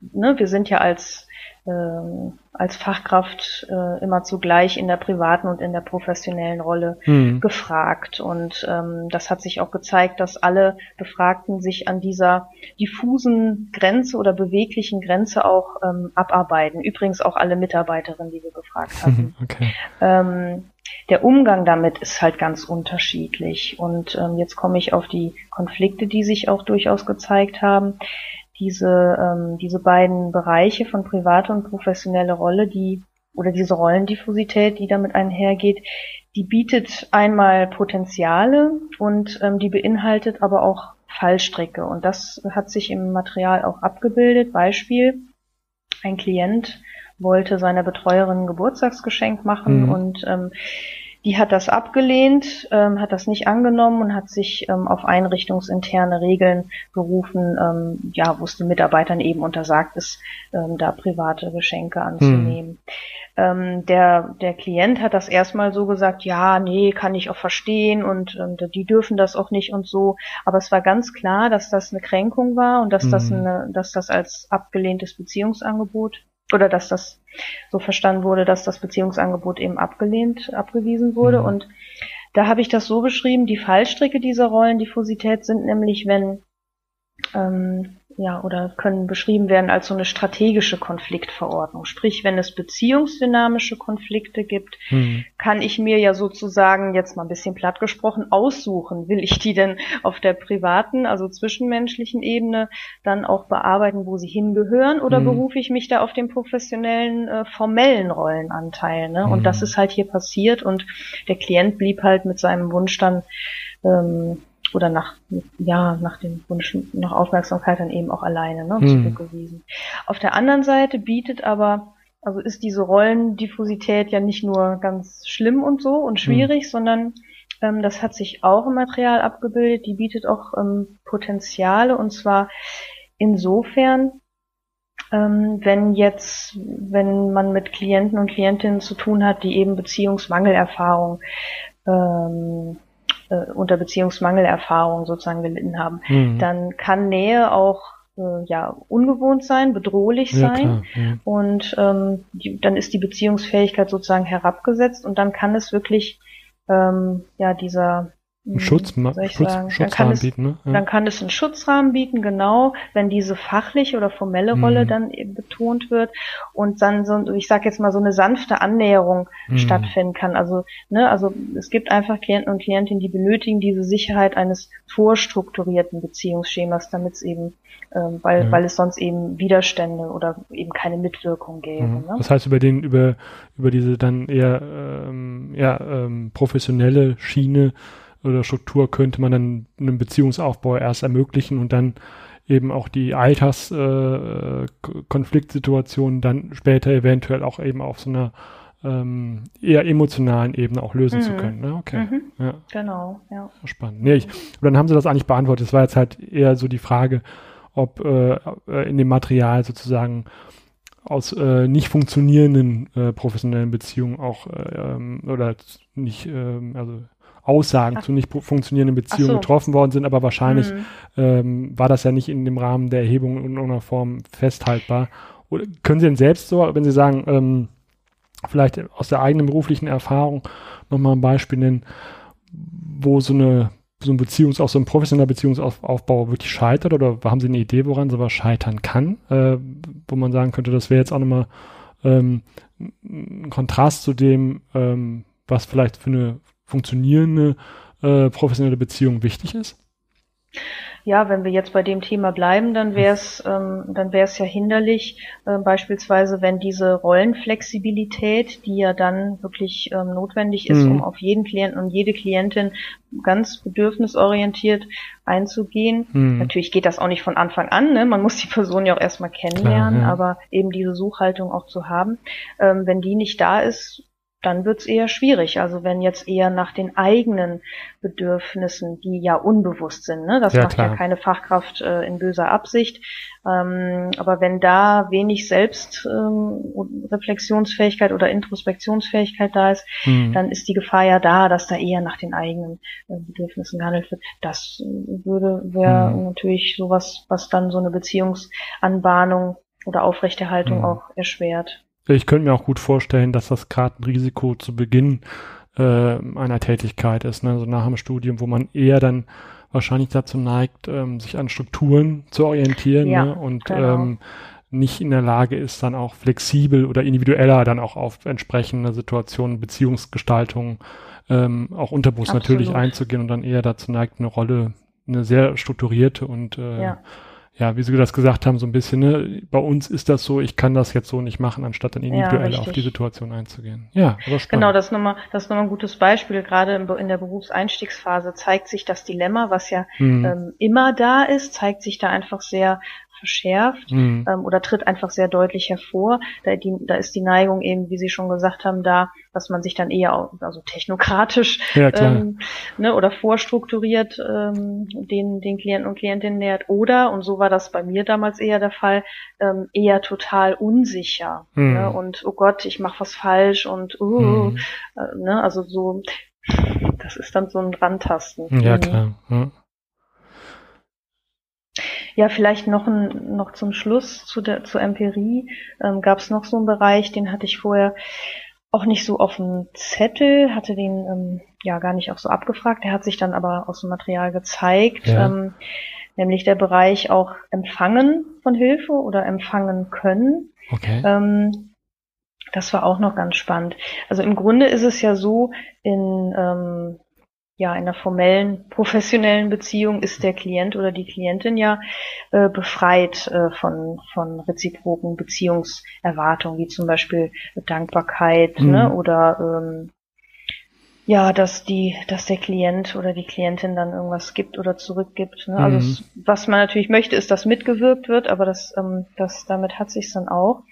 ne, wir sind ja als, ähm, als Fachkraft äh, immer zugleich in der privaten und in der professionellen Rolle mhm. gefragt. Und ähm, das hat sich auch gezeigt, dass alle Befragten sich an dieser diffusen Grenze oder beweglichen Grenze auch ähm, abarbeiten. Übrigens auch alle Mitarbeiterinnen, die wir befragt hatten. [laughs] Okay. Ähm, der Umgang damit ist halt ganz unterschiedlich. Und ähm, jetzt komme ich auf die Konflikte, die sich auch durchaus gezeigt haben. Diese, ähm, diese beiden Bereiche von private und professionelle Rolle, die oder diese Rollendiffusität, die damit einhergeht, die bietet einmal Potenziale und ähm, die beinhaltet aber auch Fallstricke. Und das hat sich im Material auch abgebildet. Beispiel, ein Klient wollte seiner Betreuerin ein Geburtstagsgeschenk machen mhm. und ähm, die hat das abgelehnt, ähm, hat das nicht angenommen und hat sich ähm, auf einrichtungsinterne Regeln berufen, ähm, ja, wo es den Mitarbeitern eben untersagt ist, ähm, da private Geschenke anzunehmen. Mhm. Ähm, der, der Klient hat das erstmal so gesagt, ja, nee, kann ich auch verstehen und ähm, die dürfen das auch nicht und so. Aber es war ganz klar, dass das eine Kränkung war und dass mhm. das eine, dass das als abgelehntes Beziehungsangebot oder dass das so verstanden wurde, dass das Beziehungsangebot eben abgelehnt, abgewiesen wurde. Mhm. Und da habe ich das so beschrieben, die Fallstricke dieser Rollendiffusität sind nämlich, wenn ähm, ja, oder können beschrieben werden als so eine strategische Konfliktverordnung. Sprich, wenn es beziehungsdynamische Konflikte gibt, mhm. kann ich mir ja sozusagen, jetzt mal ein bisschen platt gesprochen, aussuchen. Will ich die denn auf der privaten, also zwischenmenschlichen Ebene dann auch bearbeiten, wo sie hingehören, oder mhm. berufe ich mich da auf den professionellen, äh, formellen Rollenanteil? Ne? Mhm. Und das ist halt hier passiert und der Klient blieb halt mit seinem Wunsch dann ähm, oder nach, ja, nach dem Wunsch nach Aufmerksamkeit dann eben auch alleine ne, mhm. zurückgewiesen. Auf der anderen Seite bietet aber, also ist diese Rollendiffusität ja nicht nur ganz schlimm und so und schwierig, mhm. sondern ähm, das hat sich auch im Material abgebildet, die bietet auch ähm, Potenziale und zwar insofern, ähm, wenn jetzt, wenn man mit Klienten und Klientinnen zu tun hat, die eben Beziehungsmangelerfahrung ähm, äh, unter Beziehungsmangelerfahrung sozusagen gelitten haben, mhm. dann kann Nähe auch äh, ja ungewohnt sein, bedrohlich ja, sein klar, ja. und ähm, die, dann ist die Beziehungsfähigkeit sozusagen herabgesetzt und dann kann es wirklich ähm, ja dieser Schutz, Schutz, Schutzrahmen es, bieten, ne? Ja. Dann kann es einen Schutzrahmen bieten, genau, wenn diese fachliche oder formelle Rolle mhm. dann betont wird und dann so, ich sag jetzt mal so eine sanfte Annäherung mhm. stattfinden kann. Also, ne, also es gibt einfach Klienten und Klientinnen, die benötigen diese Sicherheit eines vorstrukturierten Beziehungsschemas, damit es eben, ähm, weil, ja. weil es sonst eben Widerstände oder eben keine Mitwirkung gäbe. Mhm. Ne? Das heißt, über den, über, über diese dann eher ähm, ja, ähm, professionelle Schiene oder Struktur könnte man dann einen Beziehungsaufbau erst ermöglichen und dann eben auch die Alterskonfliktsituationen äh, dann später eventuell auch eben auf so einer ähm, eher emotionalen Ebene auch lösen mhm. zu können. Ne? Okay. Mhm. Ja. Genau, ja. Spannend. Nee, ich, dann haben sie das eigentlich beantwortet. Es war jetzt halt eher so die Frage, ob äh, äh, in dem Material sozusagen aus äh, nicht funktionierenden äh, professionellen Beziehungen auch äh, ähm, oder nicht, äh, also Aussagen Ach. zu nicht funktionierenden Beziehungen so. getroffen worden sind, aber wahrscheinlich mhm. ähm, war das ja nicht in dem Rahmen der Erhebung in irgendeiner Form festhaltbar. Oder können Sie denn selbst so, wenn Sie sagen, ähm, vielleicht aus der eigenen beruflichen Erfahrung nochmal ein Beispiel nennen, wo so eine so ein Beziehungs-, auch so ein professioneller Beziehungsaufbau wirklich scheitert oder haben Sie eine Idee, woran sowas scheitern kann, äh, wo man sagen könnte, das wäre jetzt auch nochmal ähm, ein Kontrast zu dem, ähm, was vielleicht für eine funktionierende äh, professionelle Beziehung wichtig ist? Ja, wenn wir jetzt bei dem Thema bleiben, dann wäre es ähm, dann wäre es ja hinderlich, äh, beispielsweise wenn diese Rollenflexibilität, die ja dann wirklich ähm, notwendig ist, mhm. um auf jeden Klienten und jede Klientin ganz bedürfnisorientiert einzugehen. Mhm. Natürlich geht das auch nicht von Anfang an, ne? man muss die Person ja auch erstmal kennenlernen, Klar, ja. aber eben diese Suchhaltung auch zu haben. Ähm, wenn die nicht da ist, dann wird's eher schwierig. Also wenn jetzt eher nach den eigenen Bedürfnissen, die ja unbewusst sind, ne? das ja, macht klar. ja keine Fachkraft äh, in böser Absicht. Ähm, aber wenn da wenig Selbstreflexionsfähigkeit ähm, oder Introspektionsfähigkeit da ist, mhm. dann ist die Gefahr ja da, dass da eher nach den eigenen äh, Bedürfnissen gehandelt wird. Das würde wäre mhm. natürlich sowas, was dann so eine Beziehungsanbahnung oder Aufrechterhaltung mhm. auch erschwert. Ich könnte mir auch gut vorstellen, dass das gerade ein Risiko zu Beginn äh, einer Tätigkeit ist, ne? also nach dem Studium, wo man eher dann wahrscheinlich dazu neigt, ähm, sich an Strukturen zu orientieren ja, ne? und genau. ähm, nicht in der Lage ist, dann auch flexibel oder individueller dann auch auf entsprechende Situationen, Beziehungsgestaltung ähm, auch unterbewusst natürlich einzugehen und dann eher dazu neigt, eine Rolle, eine sehr strukturierte und äh, ja ja, wie Sie das gesagt haben, so ein bisschen, ne, bei uns ist das so, ich kann das jetzt so nicht machen, anstatt dann individuell ja, auf die Situation einzugehen. Ja, aber spannend. Genau, das ist nochmal, das ist nochmal ein gutes Beispiel. Gerade in der Berufseinstiegsphase zeigt sich das Dilemma, was ja hm. ähm, immer da ist, zeigt sich da einfach sehr verschärft mhm. ähm, oder tritt einfach sehr deutlich hervor. Da, die, da ist die Neigung eben, wie Sie schon gesagt haben, da, dass man sich dann eher auch, also technokratisch ja, ähm, ne, oder vorstrukturiert ähm, den, den Klienten und Klientinnen nähert. Oder, und so war das bei mir damals eher der Fall, ähm, eher total unsicher. Mhm. Ne, und oh Gott, ich mache was falsch und uh, mhm. äh, ne, also so, das ist dann so ein Randtasten. Ja, mhm. klar. Ja. Ja, vielleicht noch, ein, noch zum Schluss zu der, zur Empirie ähm, gab es noch so einen Bereich, den hatte ich vorher auch nicht so auf dem Zettel, hatte den ähm, ja gar nicht auch so abgefragt. Der hat sich dann aber aus dem Material gezeigt, ja. ähm, nämlich der Bereich auch Empfangen von Hilfe oder empfangen können. Okay. Ähm, das war auch noch ganz spannend. Also im Grunde ist es ja so, in ähm, ja, in einer formellen, professionellen Beziehung ist der Klient oder die Klientin ja äh, befreit äh, von, von reziproken Beziehungserwartungen, wie zum Beispiel Dankbarkeit mhm. ne, oder ähm, ja, dass die, dass der Klient oder die Klientin dann irgendwas gibt oder zurückgibt. Ne? Also mhm. es, was man natürlich möchte, ist, dass mitgewirkt wird, aber das, ähm, das damit hat sich dann auch.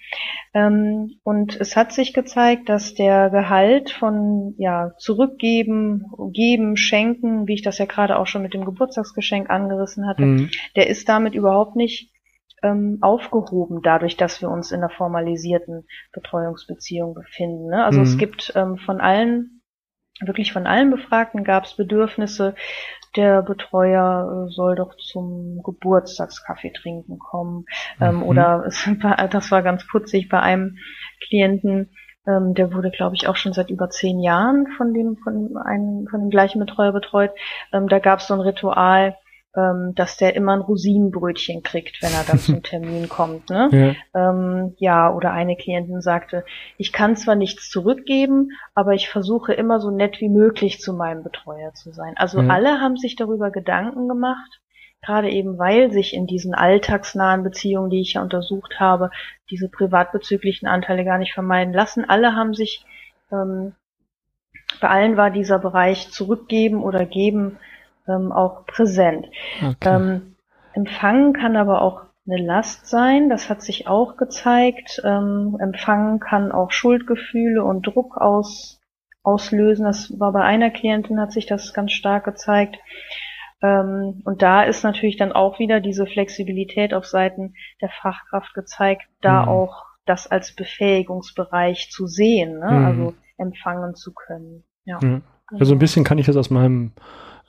Ähm, und es hat sich gezeigt, dass der Gehalt von ja zurückgeben, geben, schenken, wie ich das ja gerade auch schon mit dem Geburtstagsgeschenk angerissen hatte, mhm. der ist damit überhaupt nicht ähm, aufgehoben, dadurch, dass wir uns in einer formalisierten Betreuungsbeziehung befinden. Ne? Also mhm. es gibt ähm, von allen wirklich von allen Befragten gab es Bedürfnisse, der Betreuer äh, soll doch zum Geburtstagskaffee trinken kommen. Ähm, mhm. Oder es [laughs] war, das war ganz putzig bei einem Klienten, ähm, der wurde, glaube ich, auch schon seit über zehn Jahren von dem, von einem, von dem gleichen Betreuer betreut. Ähm, da gab es so ein Ritual, ähm, dass der immer ein Rosinenbrötchen kriegt, wenn er dann zum [laughs] Termin kommt. Ne? Ja. Ähm, ja, oder eine Klientin sagte, ich kann zwar nichts zurückgeben, aber ich versuche immer so nett wie möglich zu meinem Betreuer zu sein. Also ja. alle haben sich darüber Gedanken gemacht, gerade eben weil sich in diesen alltagsnahen Beziehungen, die ich ja untersucht habe, diese privatbezüglichen Anteile gar nicht vermeiden lassen. Alle haben sich ähm, bei allen war dieser Bereich zurückgeben oder geben ähm, auch präsent. Okay. Ähm, empfangen kann aber auch eine Last sein, das hat sich auch gezeigt. Ähm, empfangen kann auch Schuldgefühle und Druck aus, auslösen. Das war bei einer Klientin, hat sich das ganz stark gezeigt. Ähm, und da ist natürlich dann auch wieder diese Flexibilität auf Seiten der Fachkraft gezeigt, da mhm. auch das als Befähigungsbereich zu sehen, ne? Mhm. also empfangen zu können. Ja. Mhm. Also ein bisschen kann ich das aus meinem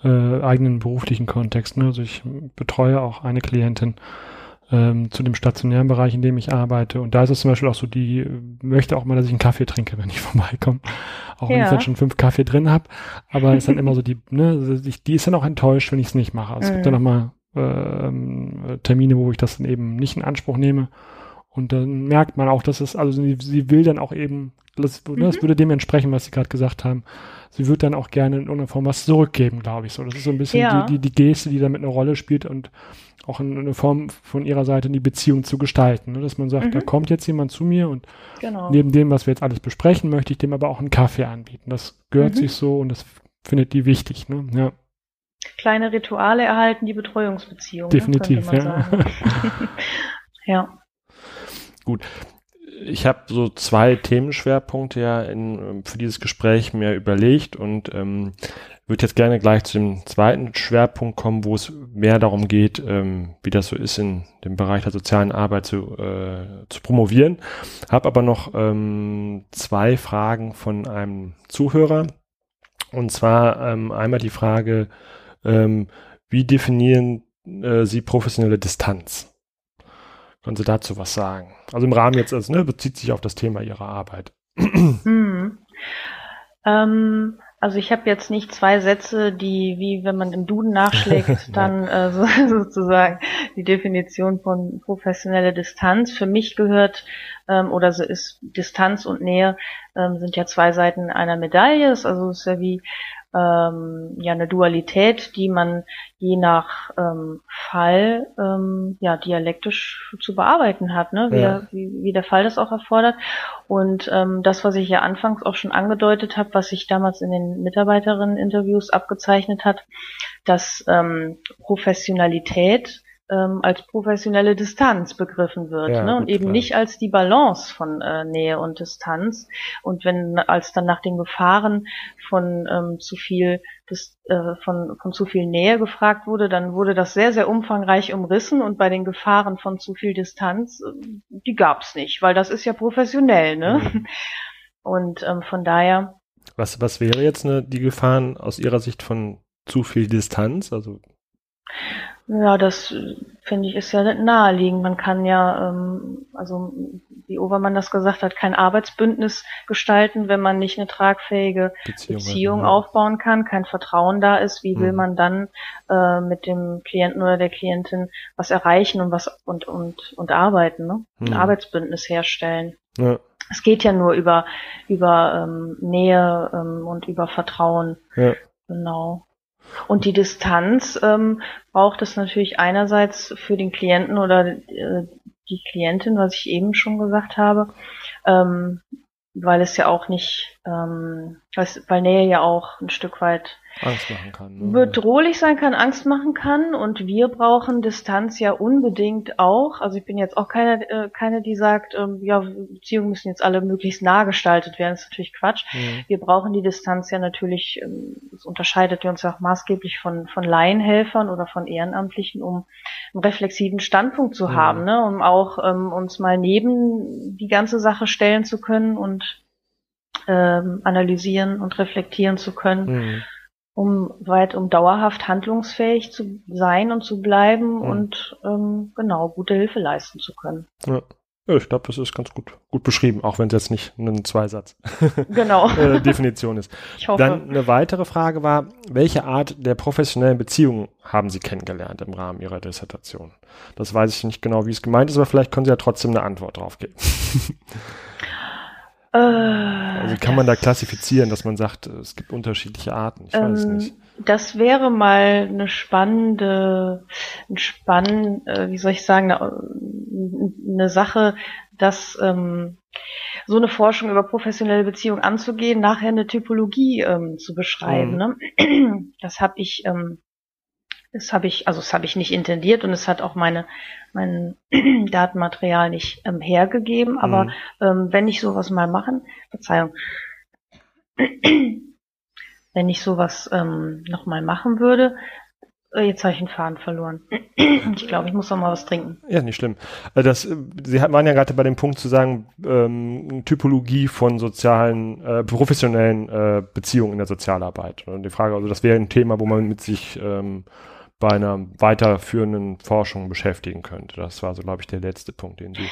äh, eigenen beruflichen Kontext. Ne? Also ich betreue auch eine Klientin ähm, zu dem stationären Bereich, in dem ich arbeite. Und da ist es zum Beispiel auch so, die möchte auch mal, dass ich einen Kaffee trinke, wenn ich [laughs] vorbeikomme. Auch wenn ja. ich dann schon fünf Kaffee drin habe. Aber ist dann immer so die, ne, die ist dann auch enttäuscht, wenn ich es nicht mache. Also mhm. es gibt dann mhm. nochmal äh, Termine, wo ich das dann eben nicht in Anspruch nehme. Und dann merkt man auch, dass es, also sie, sie will dann auch eben, das, mhm. das würde dem entsprechen, was Sie gerade gesagt haben. Sie wird dann auch gerne in irgendeiner Form was zurückgeben, glaube ich. So, das ist so ein bisschen ja. die, die, die Geste, die damit eine Rolle spielt und auch in, eine Form von ihrer Seite die Beziehung zu gestalten. Ne? Dass man sagt, mhm. da kommt jetzt jemand zu mir und genau. neben dem, was wir jetzt alles besprechen, möchte ich dem aber auch einen Kaffee anbieten. Das gehört mhm. sich so und das findet die wichtig. Ne? Ja. Kleine Rituale erhalten die Betreuungsbeziehung. Ne, Definitiv, ne? ja. [laughs] [laughs] ja. Gut. Ich habe so zwei Themenschwerpunkte ja in, für dieses Gespräch mir überlegt und ähm, würde jetzt gerne gleich zu dem zweiten Schwerpunkt kommen, wo es mehr darum geht, ähm, wie das so ist, in dem Bereich der sozialen Arbeit zu, äh, zu promovieren. Habe aber noch ähm, zwei Fragen von einem Zuhörer. Und zwar ähm, einmal die Frage, ähm, wie definieren äh, Sie professionelle Distanz? Können Sie dazu was sagen? Also im Rahmen jetzt, also, ne, bezieht sich auf das Thema Ihrer Arbeit. [clears throat] Hm. Ähm, also ich habe jetzt nicht zwei Sätze, die, wie wenn man im Duden nachschlägt, [laughs] dann äh, so, [laughs] sozusagen die Definition von professionelle Distanz. Für mich gehört ähm, oder so ist Distanz und Nähe ähm, sind ja zwei Seiten einer Medaille. Also es ist ja wie ähm, ja eine Dualität, die man je nach ähm, Fall ähm, ja dialektisch zu bearbeiten hat, ne? wie, ja. wie, wie der Fall das auch erfordert. Und ähm, das, was ich ja anfangs auch schon angedeutet habe, was sich damals in den Mitarbeiterinnen-Interviews abgezeichnet hat, dass ähm, Professionalität ähm, als professionelle Distanz begriffen wird ja, ne? und eben klar. nicht als die Balance von äh, Nähe und Distanz. Und wenn als dann nach den Gefahren von ähm, zu viel des, äh, von, von zu viel Nähe gefragt wurde, dann wurde das sehr, sehr umfangreich umrissen und bei den Gefahren von zu viel Distanz, äh, die gab's nicht, weil das ist ja professionell, ne? Mhm. [laughs] Und ähm, von daher. Was, was wäre jetzt ne, die Gefahren aus Ihrer Sicht von zu viel Distanz? Also ja, das finde ich ist ja naheliegend. Man kann ja, ähm, also wie Overmann das gesagt hat, kein Arbeitsbündnis gestalten, wenn man nicht eine tragfähige Beziehung, Beziehung ja. aufbauen kann, kein Vertrauen da ist. Wie mhm. will man dann äh, mit dem Klienten oder der Klientin was erreichen und was und und und arbeiten, ne? Ein mhm. Arbeitsbündnis herstellen. Ja. Es geht ja nur über über ähm, Nähe ähm, und über Vertrauen. Ja. Genau. Und die Distanz ähm, braucht es natürlich einerseits für den Klienten oder äh, die Klientin, was ich eben schon gesagt habe, ähm, weil es ja auch nicht, ähm, weil Nähe ja auch ein Stück weit Angst machen kann. Ne? Bedrohlich sein kann, Angst machen kann und wir brauchen Distanz ja unbedingt auch. Also ich bin jetzt auch keine, äh, keine die sagt, ähm, ja, Beziehungen müssen jetzt alle möglichst nah gestaltet werden. Das ist natürlich Quatsch. Mhm. Wir brauchen die Distanz ja natürlich, ähm, das unterscheidet uns ja auch maßgeblich von, von Laienhelfern oder von Ehrenamtlichen, um einen reflexiven Standpunkt zu mhm. haben, ne? um auch ähm, uns mal neben die ganze Sache stellen zu können und ähm, analysieren und reflektieren zu können. Mhm um weit, um dauerhaft handlungsfähig zu sein und zu bleiben mhm. und ähm, genau gute Hilfe leisten zu können. Ja. Ja, ich glaube, das ist ganz gut, gut beschrieben, auch wenn es jetzt nicht ein Zweisatz [laughs] genau. [laughs] äh, Definition ist. Ich hoffe. Dann eine weitere Frage war, welche Art der professionellen Beziehung haben Sie kennengelernt im Rahmen Ihrer Dissertation? Das weiß ich nicht genau, wie es gemeint ist, aber vielleicht können Sie ja trotzdem eine Antwort drauf geben. [laughs] Also kann man da klassifizieren, dass man sagt, es gibt unterschiedliche Arten? Ich ähm, weiß nicht. Das wäre mal eine spannende, ein spann, äh, wie soll ich sagen, eine, eine Sache, dass ähm, so eine Forschung über professionelle Beziehungen anzugehen, nachher eine Typologie ähm, zu beschreiben. Mhm. Ne? Das habe ich, ähm, das habe ich, also das habe ich nicht intendiert und es hat auch meine mein [clears throat] Datenmaterial nicht ähm, hergegeben. Aber mhm. ähm, wenn ich sowas mal machen, Verzeihung, [clears throat] wenn ich sowas ähm, noch mal machen würde, äh, Jetzt habe ich den Faden verloren. [clears throat] Ich glaube, ich muss noch mal was trinken. Ja, nicht schlimm. Äh, das, äh, Sie waren ja gerade bei dem Punkt zu sagen, ähm, Typologie von sozialen, äh, professionellen äh, Beziehungen in der Sozialarbeit. Und die Frage, also das wäre ein Thema, wo man mit sich ähm, bei einer weiterführenden Forschung beschäftigen könnte. Das war so, glaube ich, der letzte Punkt, den Sie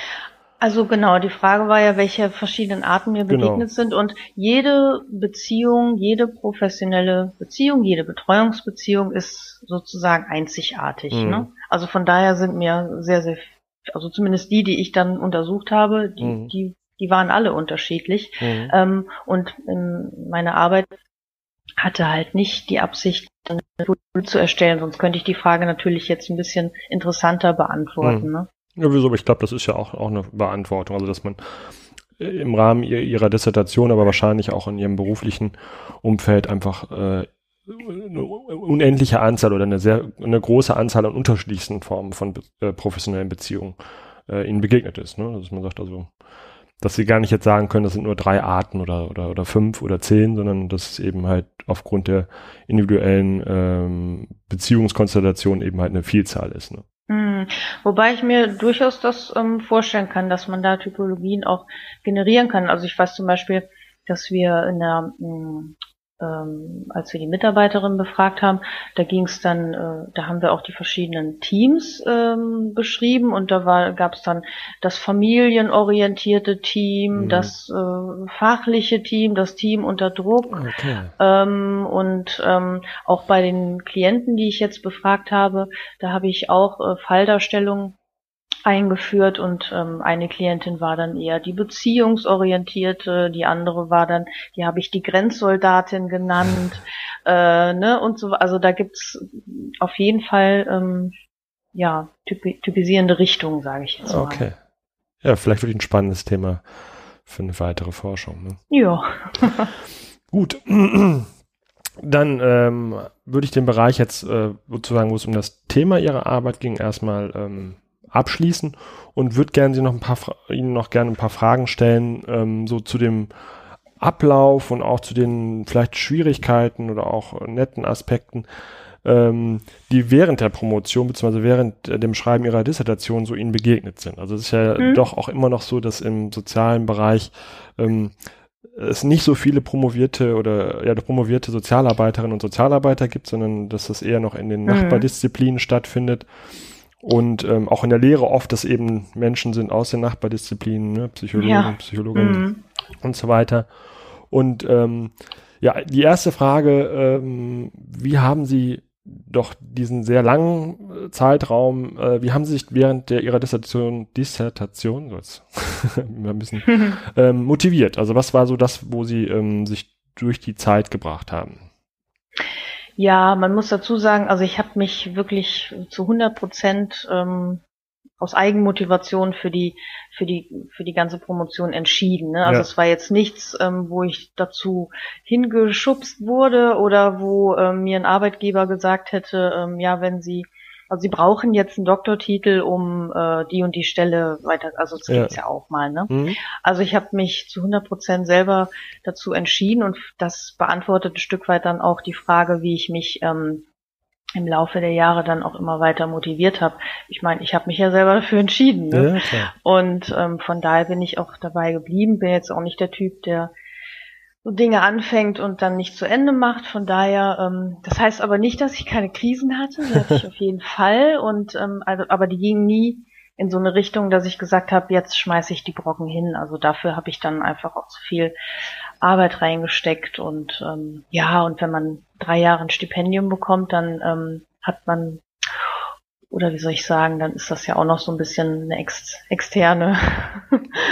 also genau, die Frage war ja, welche verschiedenen Arten mir genau. begegnet genau. sind und jede Beziehung, jede professionelle Beziehung, jede Betreuungsbeziehung ist sozusagen einzigartig. Mhm. Ne? Also von daher sind mir sehr, sehr, also zumindest die, die ich dann untersucht habe, die, mhm. die, die waren alle unterschiedlich. Mhm. Ähm, und meine Arbeit hatte halt nicht die Absicht, zu erstellen, sonst könnte ich die Frage natürlich jetzt ein bisschen interessanter beantworten. Mhm. Ne? Ja, wieso? Aber ich glaube, das ist ja auch, auch eine Beantwortung. Also, dass man äh, im Rahmen ihrer Dissertation, aber wahrscheinlich auch in ihrem beruflichen Umfeld einfach äh, eine unendliche Anzahl oder eine sehr eine große Anzahl an unterschiedlichsten Formen von äh, professionellen Beziehungen äh, ihnen begegnet ist. Ne? Dass man sagt also, dass sie gar nicht jetzt sagen können, das sind nur drei Arten oder oder oder fünf oder zehn, sondern dass es eben halt aufgrund der individuellen ähm, Beziehungskonstellation eben halt eine Vielzahl ist. Ne? Hm. Wobei ich mir durchaus das ähm, vorstellen kann, dass man da Typologien auch generieren kann. Also ich weiß zum Beispiel, dass wir in der hm, ähm, als wir die Mitarbeiterin befragt haben, da ging es dann, äh, da haben wir auch die verschiedenen Teams ähm, beschrieben und da war, gab es dann das familienorientierte Team, mhm. das äh, fachliche Team, das Team unter Druck okay. ähm, und ähm, auch bei den Klienten, die ich jetzt befragt habe, da habe ich auch äh, Falldarstellungen eingeführt und ähm, eine Klientin war dann eher die beziehungsorientierte, die andere war dann, die habe ich die Grenzsoldatin genannt, [laughs] äh, ne und so, also da gibt's auf jeden Fall ähm, ja typi typisierende Richtungen, sage ich jetzt mal. Okay, ja, vielleicht wirklich ein spannendes Thema für eine weitere Forschung. Ne? Ja. [laughs] Gut. [clears throat] Dann ähm, würde ich den Bereich jetzt äh, sozusagen, wo es um das Thema Ihrer Arbeit ging, erstmal ähm, abschließen und würde gerne Sie noch ein paar Ihnen noch gerne ein paar Fragen stellen, ähm, so zu dem Ablauf und auch zu den vielleicht Schwierigkeiten oder auch netten Aspekten, ähm, die während der Promotion bzw. während dem Schreiben ihrer Dissertation so ihnen begegnet sind. Also es ist ja mhm. doch auch immer noch so, dass im sozialen Bereich ähm, es nicht so viele promovierte oder ja promovierte Sozialarbeiterinnen und Sozialarbeiter gibt, sondern dass das eher noch in den mhm. Nachbardisziplinen stattfindet und ähm, auch in der Lehre oft, dass eben Menschen sind aus den Nachbardisziplinen, ne? Psychologen, ja. Psychologen mhm. und so weiter. Und ähm, ja, die erste Frage, ähm, wie haben Sie doch diesen sehr langen äh, Zeitraum, äh, wie haben Sie sich während der Ihrer Dissertation, Dissertation, so jetzt, [laughs] ein bisschen, [laughs] ähm, motiviert? Also was war so das, wo Sie ähm, sich durch die Zeit gebracht haben? Ja, man muss dazu sagen, also ich habe mich wirklich zu 100 Prozent ähm, aus Eigenmotivation für die für die für die ganze Promotion entschieden. Ne? Also ja. es war jetzt nichts, ähm, wo ich dazu hingeschubst wurde oder wo ähm, mir ein Arbeitgeber gesagt hätte, ähm, ja, wenn Sie also sie brauchen jetzt einen Doktortitel, um äh, die und die Stelle weiter, also das ja. gibt's ja auch mal, ne? Mhm. Also ich habe mich zu 100 Prozent selber dazu entschieden und das beantwortet ein Stück weit dann auch die Frage, wie ich mich ähm, im Laufe der Jahre dann auch immer weiter motiviert habe. Ich meine, ich habe mich ja selber dafür entschieden. Ne? Ja, und ähm, von daher bin ich auch dabei geblieben. Bin jetzt auch nicht der Typ, der so Dinge anfängt und dann nicht zu Ende macht. Von daher, ähm, das heißt aber nicht, dass ich keine Krisen hatte. Die hatte ich [laughs] auf jeden Fall. Und ähm, also, aber die gingen nie in so eine Richtung, dass ich gesagt habe, jetzt schmeiße ich die Brocken hin. Also dafür habe ich dann einfach auch zu viel Arbeit reingesteckt und ähm, ja, und wenn man drei Jahre ein Stipendium bekommt, dann ähm, hat man oder wie soll ich sagen, dann ist das ja auch noch so ein bisschen eine ex externe,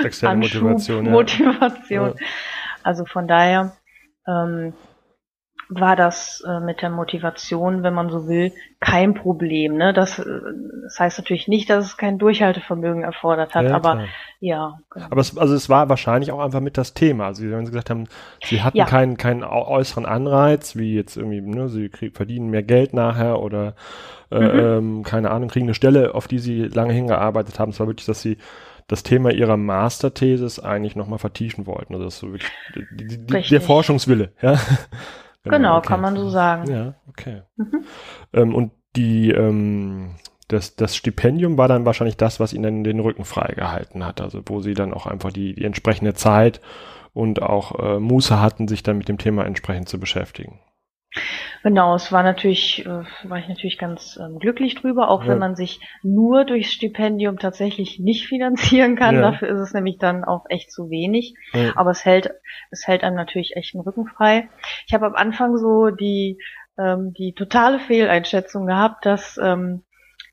externe [laughs] Motivation. Ja. Motivation. Ja. Also von daher ähm, war das äh, mit der Motivation, wenn man so will, kein Problem. Ne? Das, äh, das heißt natürlich nicht, dass es kein Durchhaltevermögen erfordert hat, ja, aber klar. ja. Genau. Aber es, also es war wahrscheinlich auch einfach mit das Thema. Also wenn Sie gesagt haben, Sie hatten ja. keinen, keinen äußeren Anreiz, wie jetzt irgendwie, ne, Sie krieg, verdienen mehr Geld nachher oder äh, mhm. ähm, keine Ahnung, kriegen eine Stelle, auf die Sie lange hingearbeitet haben. Es war wirklich, dass Sie das Thema ihrer Masterthesis eigentlich nochmal vertiefen wollten. Also das ist so wirklich die, die, der Forschungswille, ja. [laughs] genau, genau okay. kann man so sagen. Ja, okay. Mhm. Ähm, und die, ähm, das, das Stipendium war dann wahrscheinlich das, was ihnen den Rücken freigehalten hat. Also wo sie dann auch einfach die, die entsprechende Zeit und auch äh, Muße hatten, sich dann mit dem Thema entsprechend zu beschäftigen. Genau, es war natürlich, äh, war ich natürlich ganz ähm, glücklich drüber, auch ja. wenn man sich nur durchs Stipendium tatsächlich nicht finanzieren kann. Ja. Dafür ist es nämlich dann auch echt zu wenig. Ja. Aber es hält, es hält einem natürlich echt den Rücken frei. Ich habe am Anfang so die, ähm, die totale Fehleinschätzung gehabt, dass ähm,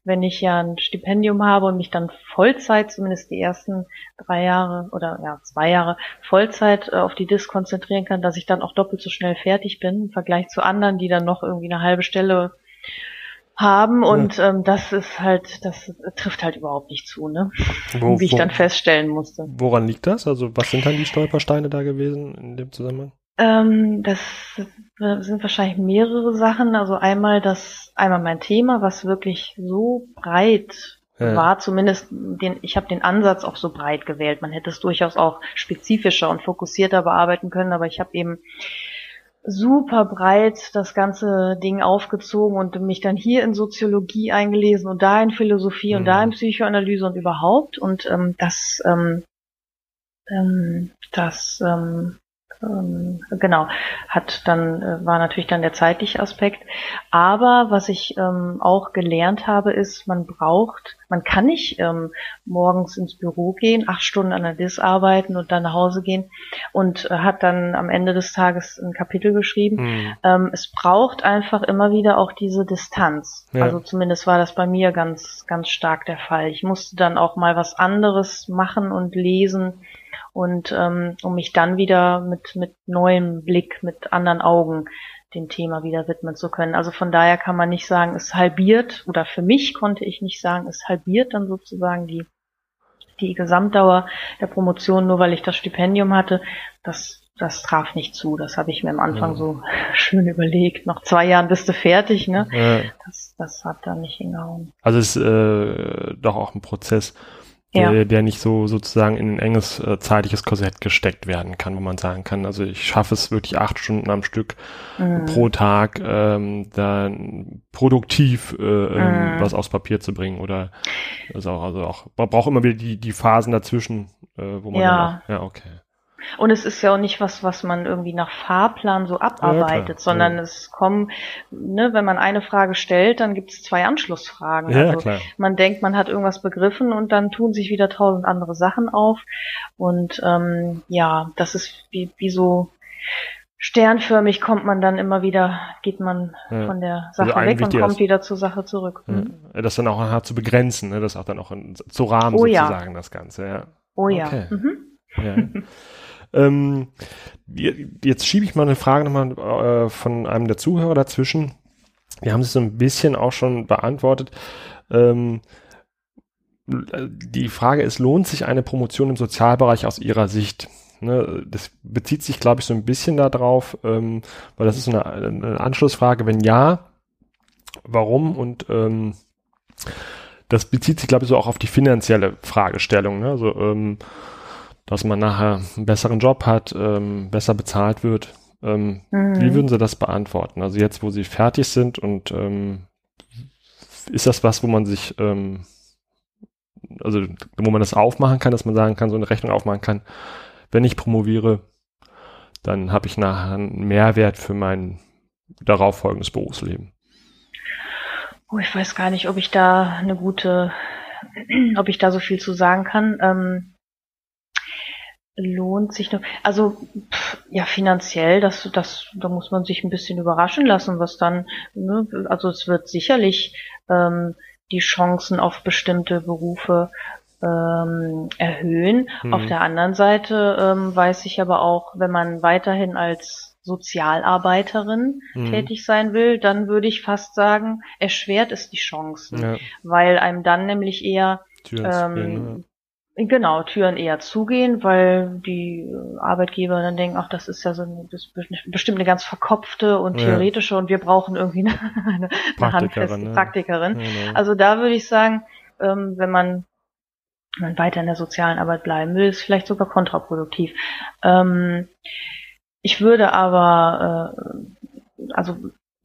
wenn ich ja ein Stipendium habe und mich dann Vollzeit, zumindest die ersten drei Jahre oder ja zwei Jahre Vollzeit äh, auf die Disk konzentrieren kann, dass ich dann auch doppelt so schnell fertig bin im Vergleich zu anderen, die dann noch irgendwie eine halbe Stelle haben und ja. ähm, das ist halt, das trifft halt überhaupt nicht zu, ne? Wo, Wie ich wo, dann feststellen musste. Woran liegt das? Also was sind dann die Stolpersteine da gewesen in dem Zusammenhang? Ähm, das sind wahrscheinlich mehrere Sachen. Also einmal das, einmal mein Thema, was wirklich so breit ja. war, zumindest den, ich habe den Ansatz auch so breit gewählt. Man hätte es durchaus auch spezifischer und fokussierter bearbeiten können, aber ich habe eben super breit das ganze Ding aufgezogen und mich dann hier in Soziologie eingelesen und da in Philosophie mhm. und da in Psychoanalyse und überhaupt und ähm, das ähm, ähm, das ähm, ähm, genau, hat dann, äh, war natürlich dann der zeitliche Aspekt. Aber was ich ähm, auch gelernt habe, ist, man braucht, man kann nicht ähm, morgens ins Büro gehen, acht Stunden an der DIS arbeiten und dann nach Hause gehen und äh, hat dann am Ende des Tages ein Kapitel geschrieben. Mhm. Ähm, es braucht einfach immer wieder auch diese Distanz. Ja. Also zumindest war das bei mir ganz, ganz stark der Fall. Ich musste dann auch mal was anderes machen und lesen und ähm, um mich dann wieder mit, mit neuem Blick, mit anderen Augen dem Thema wieder widmen zu können. Also von daher kann man nicht sagen, es halbiert, oder für mich konnte ich nicht sagen, es halbiert dann sozusagen die, die Gesamtdauer der Promotion, nur weil ich das Stipendium hatte. Das, das traf nicht zu. Das habe ich mir am Anfang ja. so [laughs] schön überlegt. Noch zwei Jahren bist du fertig, ne? Ja. Das, das hat dann nicht hingehauen. Also es ist äh, doch auch ein Prozess, ja. der, der nicht so sozusagen in ein enges äh, zeitliches Korsett gesteckt werden kann, wo man sagen kann, also ich schaffe es wirklich acht Stunden am Stück mhm. pro Tag, ähm, dann produktiv äh, ähm, mhm. was aufs Papier zu bringen oder also auch, also auch man braucht immer wieder die, die Phasen dazwischen, äh, wo man ja. Auch, ja, okay. Und es ist ja auch nicht was, was man irgendwie nach Fahrplan so abarbeitet, ja, sondern ja. es kommen, ne, wenn man eine Frage stellt, dann gibt es zwei Anschlussfragen. Ja, also klar. man denkt, man hat irgendwas begriffen und dann tun sich wieder tausend andere Sachen auf. Und ähm, ja, das ist wie, wie so sternförmig kommt man dann immer wieder, geht man ja. von der Sache also weg und kommt wieder zur Sache zurück. Mhm. Das dann auch hart zu begrenzen, ne? das auch dann auch in, zu rahmen oh, sozusagen, das Ganze, ja. Oh okay. ja. Mhm. ja. [laughs] Ähm, jetzt schiebe ich mal eine Frage nochmal äh, von einem der Zuhörer dazwischen. Wir haben es so ein bisschen auch schon beantwortet. Ähm, die Frage ist, lohnt sich eine Promotion im Sozialbereich aus Ihrer Sicht? Ne, das bezieht sich, glaube ich, so ein bisschen darauf, ähm, weil das ist eine, eine, Anschlussfrage. Wenn ja, warum? Und ähm, das bezieht sich, glaube ich, so auch auf die finanzielle Fragestellung. Ne? Also ähm, dass man nachher einen besseren Job hat, ähm, besser bezahlt wird. Ähm, mhm. Wie würden Sie das beantworten? Also jetzt, wo Sie fertig sind und ähm, ist das was, wo man sich, ähm, also wo man das aufmachen kann, dass man sagen kann, so eine Rechnung aufmachen kann, wenn ich promoviere, dann habe ich nachher einen Mehrwert für mein darauf folgendes Berufsleben. Oh, ich weiß gar nicht, ob ich da eine gute, ob ich da so viel zu sagen kann. Ähm, lohnt sich noch. Also pff, ja, finanziell, das, das, da muss man sich ein bisschen überraschen lassen, was dann, ne, also es wird sicherlich ähm, die Chancen auf bestimmte Berufe ähm, erhöhen. Mhm. Auf der anderen Seite ähm, weiß ich aber auch, wenn man weiterhin als Sozialarbeiterin mhm. tätig sein will, dann würde ich fast sagen, erschwert es die Chancen, ja. weil einem dann nämlich eher ähm, Genau, Türen eher zugehen, weil die Arbeitgeber dann denken, ach, das ist ja so eine, das bestimmt eine ganz verkopfte und theoretische ja. und wir brauchen irgendwie [laughs] eine, eine, handfeste ne? Praktikerin. Genau. Also da würde ich sagen, ähm, wenn man wenn man weiter in der sozialen Arbeit bleiben will, ist vielleicht sogar kontraproduktiv. Ähm, ich würde aber, äh, also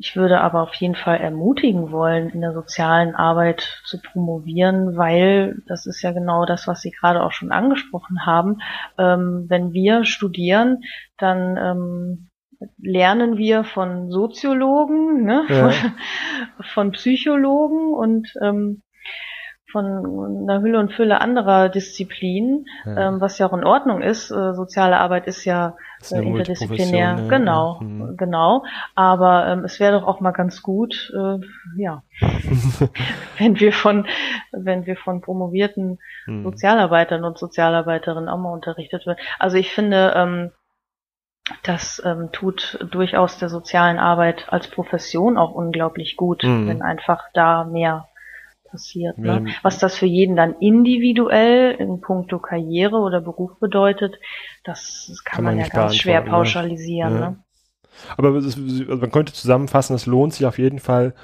ich würde aber auf jeden Fall ermutigen wollen, in der sozialen Arbeit zu promovieren, weil das ist ja genau das, was Sie gerade auch schon angesprochen haben. Ähm, wenn wir studieren, dann ähm, lernen wir von Soziologen, ne? Ja. von, Psychologen und ähm, von einer Hülle und Fülle anderer Disziplinen, ja. ähm, was ja auch in Ordnung ist. Äh, soziale Arbeit ist ja äh, interdisziplinär, ne? genau, mhm. genau. Aber ähm, es wäre doch auch mal ganz gut, äh, ja, [laughs] wenn wir von, wenn wir von promovierten mhm. Sozialarbeitern und Sozialarbeiterinnen auch mal unterrichtet wird. Also ich finde, ähm, das ähm, tut durchaus der sozialen Arbeit als Profession auch unglaublich gut, mhm. wenn einfach da mehr passiert. Ne? Was das für jeden dann individuell in puncto Karriere oder Beruf bedeutet, das, das kann, kann, man, man ja ganz schwer pauschalisieren. Ja. Ne? Aber ist, also man könnte zusammenfassen, es lohnt sich auf jeden Fall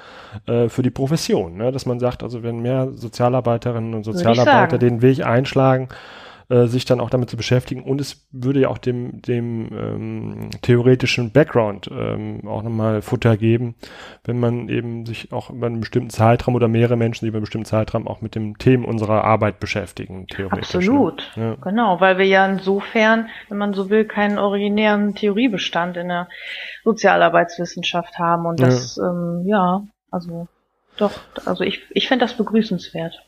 äh, für die Profession, ne? dass man sagt, also wenn mehr Sozialarbeiterinnen und Sozialarbeiter den Weg einschlagen, äh, sich dann auch damit zu beschäftigen und es würde ja auch dem, dem ähm, theoretischen Background ähm, auch nochmal Futter geben, wenn man eben sich auch über einen bestimmten Zeitraum oder mehrere Menschen, die über einen bestimmten Zeitraum auch mit dem Themen unserer Arbeit beschäftigen, theoretisch. Ne? Absolut, ja. genau, weil wir ja insofern, wenn man so will, keinen originären Theoriebestand in der Sozialarbeitswissenschaft haben und das, ja, ähm, ja also doch, also ich, ich finde das begrüßenswert.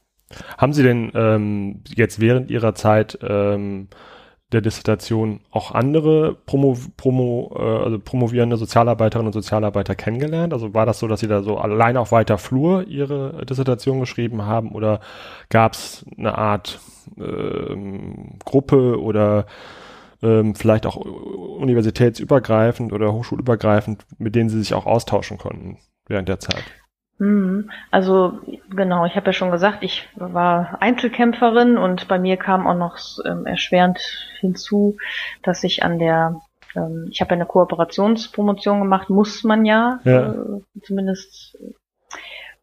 Haben Sie denn ähm, jetzt während Ihrer Zeit ähm, der Dissertation auch andere Promo, Promo, äh, also promovierende Sozialarbeiterinnen und Sozialarbeiter kennengelernt? Also war das so, dass Sie da so allein auf weiter Flur Ihre Dissertation geschrieben haben oder gab es eine Art ähm, Gruppe oder ähm, vielleicht auch universitätsübergreifend oder hochschulübergreifend, mit denen Sie sich auch austauschen konnten während der Zeit? Mhm. Also genau, ich habe ja schon gesagt, ich war Einzelkämpferin und bei mir kam auch noch ähm, erschwerend hinzu, dass ich an der, ähm, ich habe ja eine Kooperationspromotion gemacht, muss man ja, ja. Äh, zumindest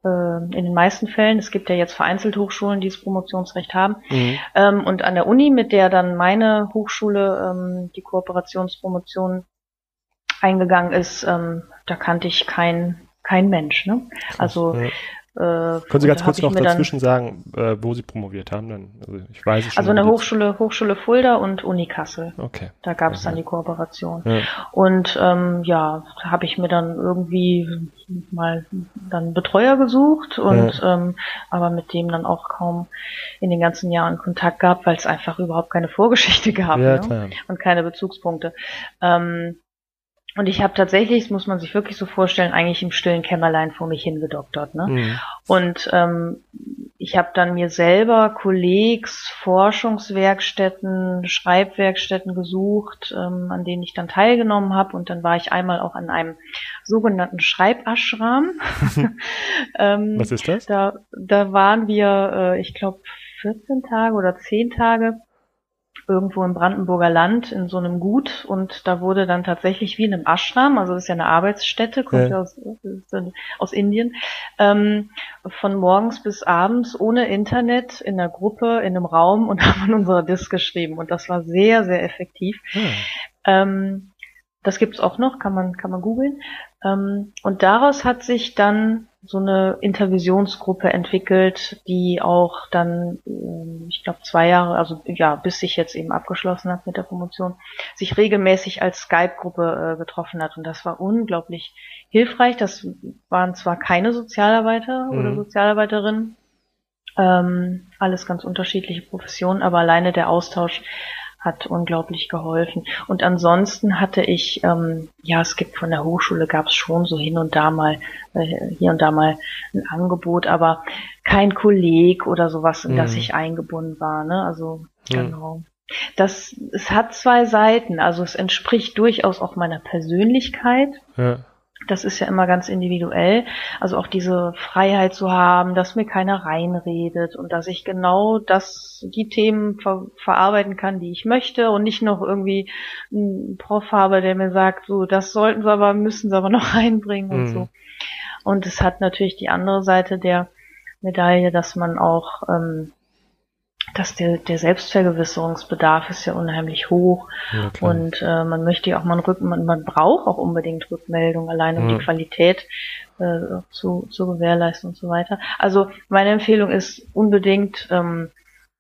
äh, in den meisten Fällen. Es gibt ja jetzt vereinzelt Hochschulen, die das Promotionsrecht haben. Mhm. Ähm, und an der Uni, mit der dann meine Hochschule ähm, die Kooperationspromotion eingegangen ist, ähm, da kannte ich keinen kein Mensch. Ne? Also ja. Äh, Können Sie ganz kurz noch dazwischen dann, sagen, äh, wo Sie promoviert haben? Dann, also ich weiß es schon. Also eine Hochschule, Hochschule Fulda und Uni Kassel. Okay. Da gab es dann die Kooperation. Ja. Und ähm, ja, da habe ich mir dann irgendwie mal dann Betreuer gesucht und ja. ähm, aber mit dem dann auch kaum in den ganzen Jahren Kontakt gehabt, weil es einfach überhaupt keine Vorgeschichte gab ja, ne? und keine Bezugspunkte. Ähm, und ich habe tatsächlich, das muss man sich wirklich so vorstellen, eigentlich im stillen Kämmerlein vor mich hingedoktert. Ne? Mhm. Und ähm, ich habe dann mir selber Kollegs, Forschungswerkstätten, Schreibwerkstätten gesucht, ähm, an denen ich dann teilgenommen habe. Und dann war ich einmal auch an einem sogenannten Schreibaschram. [laughs] [laughs] ähm, Was ist das? Da, da waren wir, äh, ich glaube, 14 Tage oder 10 Tage irgendwo im Brandenburger Land in so einem Gut und da wurde dann tatsächlich wie in einem Ashram, also das ist ja eine Arbeitsstätte, kommt ja, aus, aus Indien, ähm, von morgens bis abends ohne Internet in einer Gruppe, in einem Raum und [laughs] haben an unserer Disk geschrieben und das war sehr, sehr effektiv. Hm. Ähm, das gibt's auch noch, kann man, kann man googeln. Ähm, und daraus hat sich dann so eine Intervisionsgruppe entwickelt, die auch dann, ähm, ich glaube, zwei Jahre, also ja, bis ich jetzt eben abgeschlossen habe mit der Promotion, sich regelmäßig als Skype-Gruppe äh, getroffen hat. Und das war unglaublich hilfreich. Das waren zwar keine Sozialarbeiter mhm. oder Sozialarbeiterinnen, ähm, alles ganz unterschiedliche Professionen, aber alleine der Austausch hat unglaublich geholfen. Und ansonsten hatte ich, ähm, ja, es gibt von der Hochschule gab es schon so hin und da mal, äh, hier und da mal ein Angebot, aber kein Kolleg oder sowas, in mhm. das ich eingebunden war. Ne? Also mhm. genau. Das, es hat zwei Seiten, also es entspricht durchaus auch meiner Persönlichkeit. Ja. Das ist ja immer ganz individuell. Also auch diese Freiheit zu haben, dass mir keiner reinredet und dass ich genau das, die Themen ver verarbeiten kann, die ich möchte und nicht noch irgendwie einen Prof habe, der mir sagt, so, das sollten sie aber, müssen sie aber noch [laughs] reinbringen und mhm. so. Und es hat natürlich die andere Seite der Medaille, dass man auch ähm, dass der, der Selbstvergewisserungsbedarf ist ja unheimlich hoch ja, und äh, man möchte ja auch mal Rück man, man braucht auch unbedingt Rückmeldung, allein um ja. die Qualität äh, zu, zu gewährleisten und so weiter. Also meine Empfehlung ist unbedingt ähm,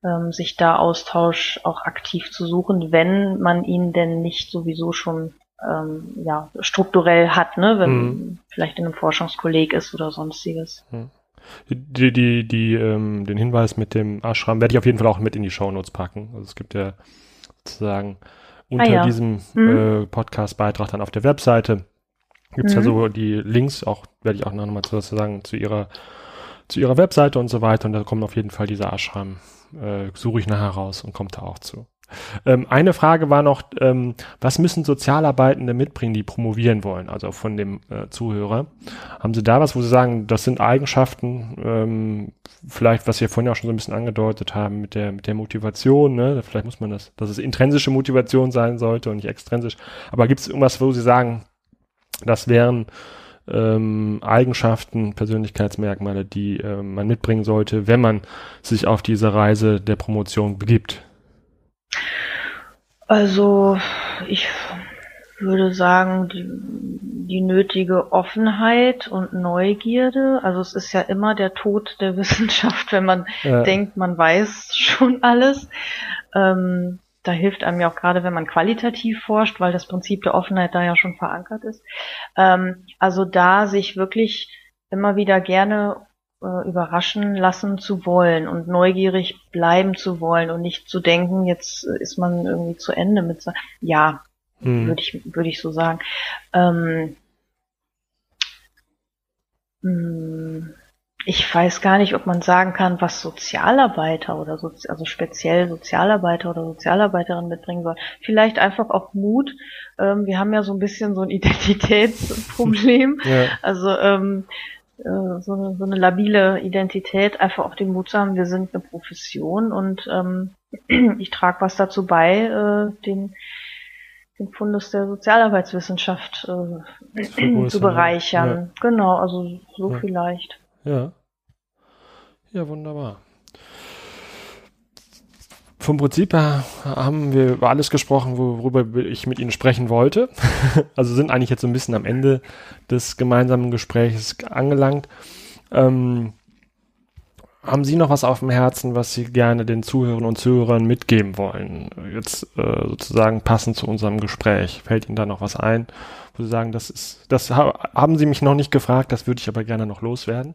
ähm, sich da Austausch auch aktiv zu suchen, wenn man ihn denn nicht sowieso schon ähm, ja strukturell hat, ne, wenn mhm. vielleicht in einem Forschungskolleg ist oder sonstiges. Mhm. Die, die, die, ähm, den Hinweis mit dem Ashram werde ich auf jeden Fall auch mit in die Shownotes packen. Also es gibt ja sozusagen unter ah, ja. diesem mhm. äh, Podcast-Beitrag dann auf der Webseite gibt es mhm. ja so die Links, auch werde ich auch noch mal sozusagen zu ihrer zu ihrer Webseite und so weiter und da kommt auf jeden Fall dieser Ashram, äh, suche ich nachher raus und kommt da auch zu. Ähm, eine Frage war noch, ähm, was müssen Sozialarbeitende mitbringen, die promovieren wollen, also von dem äh, Zuhörer? Haben Sie da was, wo Sie sagen, das sind Eigenschaften, ähm, vielleicht, was wir vorhin auch schon so ein bisschen angedeutet haben, mit der, mit der Motivation, ne? Vielleicht muss man das, dass es intrinsische Motivation sein sollte und nicht extrinsisch. Aber gibt es irgendwas, wo Sie sagen, das wären ähm, Eigenschaften, Persönlichkeitsmerkmale, die äh, man mitbringen sollte, wenn man sich auf diese Reise der Promotion begibt? Also ich würde sagen, die, die nötige Offenheit und Neugierde. Also es ist ja immer der Tod der [laughs] Wissenschaft, wenn man ja. denkt, man weiß schon alles. Ähm, da hilft einem ja auch gerade, wenn man qualitativ forscht, weil das Prinzip der Offenheit da ja schon verankert ist. Ähm, also da sich wirklich immer wieder gerne überraschen lassen zu wollen und neugierig bleiben zu wollen und nicht zu denken, jetzt ist man irgendwie zu Ende mit so, ja, hm. würde ich, würde ich so sagen. Ähm, hm, ich weiß gar nicht, ob man sagen kann, was Sozialarbeiter oder so, also speziell Sozialarbeiter oder Sozialarbeiterin mitbringen soll. Vielleicht einfach auch Mut. Ähm, wir haben ja so ein bisschen so ein [laughs] Identitätsproblem. ja. Also ähm, äh, so, eine, so eine labile Identität, einfach auch den Mut zu haben, wir sind eine Profession und ähm, [clears throat] ich trage was dazu bei, äh, den, den Fundus der Sozialarbeitswissenschaft äh, zu bereichern. Ja. Genau, also so ja. vielleicht. Ja. Ja, wunderbar vom Prinzip her haben wir über alles gesprochen, worüber ich mit Ihnen sprechen wollte. [laughs] also sind eigentlich jetzt so ein bisschen am Ende des gemeinsamen Gesprächs angelangt. Ähm, haben Sie noch was auf dem Herzen, was Sie gerne den Zuhörern und Zuhörern mitgeben wollen? Jetzt äh, sozusagen passend zu unserem Gespräch. Fällt Ihnen da noch was ein, wo Sie sagen, das ist, das ha haben Sie mich noch nicht gefragt, das würde ich aber gerne noch loswerden?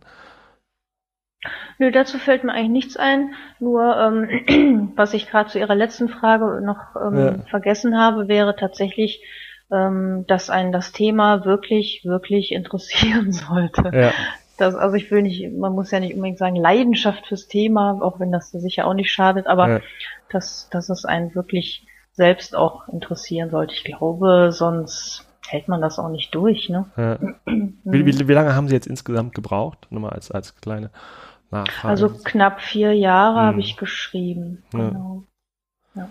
Nö, dazu fällt mir eigentlich nichts ein. Nur ähm, [clears throat] was ich gerade zu Ihrer letzten Frage noch ähm, ja. vergessen habe, wäre tatsächlich, ähm, dass einen das Thema wirklich, wirklich [laughs] interessieren sollte. Ja. Das, also ich will nicht, man muss ja nicht unbedingt sagen Leidenschaft fürs Thema, auch wenn das sicher auch nicht schadet, aber ja. dass, dass es einen wirklich selbst auch interessieren sollte. Ich glaube, sonst hält man das auch nicht durch. Ne? Ja. [clears throat] wie, wie, wie lange haben Sie jetzt insgesamt gebraucht? Nur mal als, als kleine Nachfrage. Also knapp vier Jahre hm. habe ich geschrieben. Genau. Ja.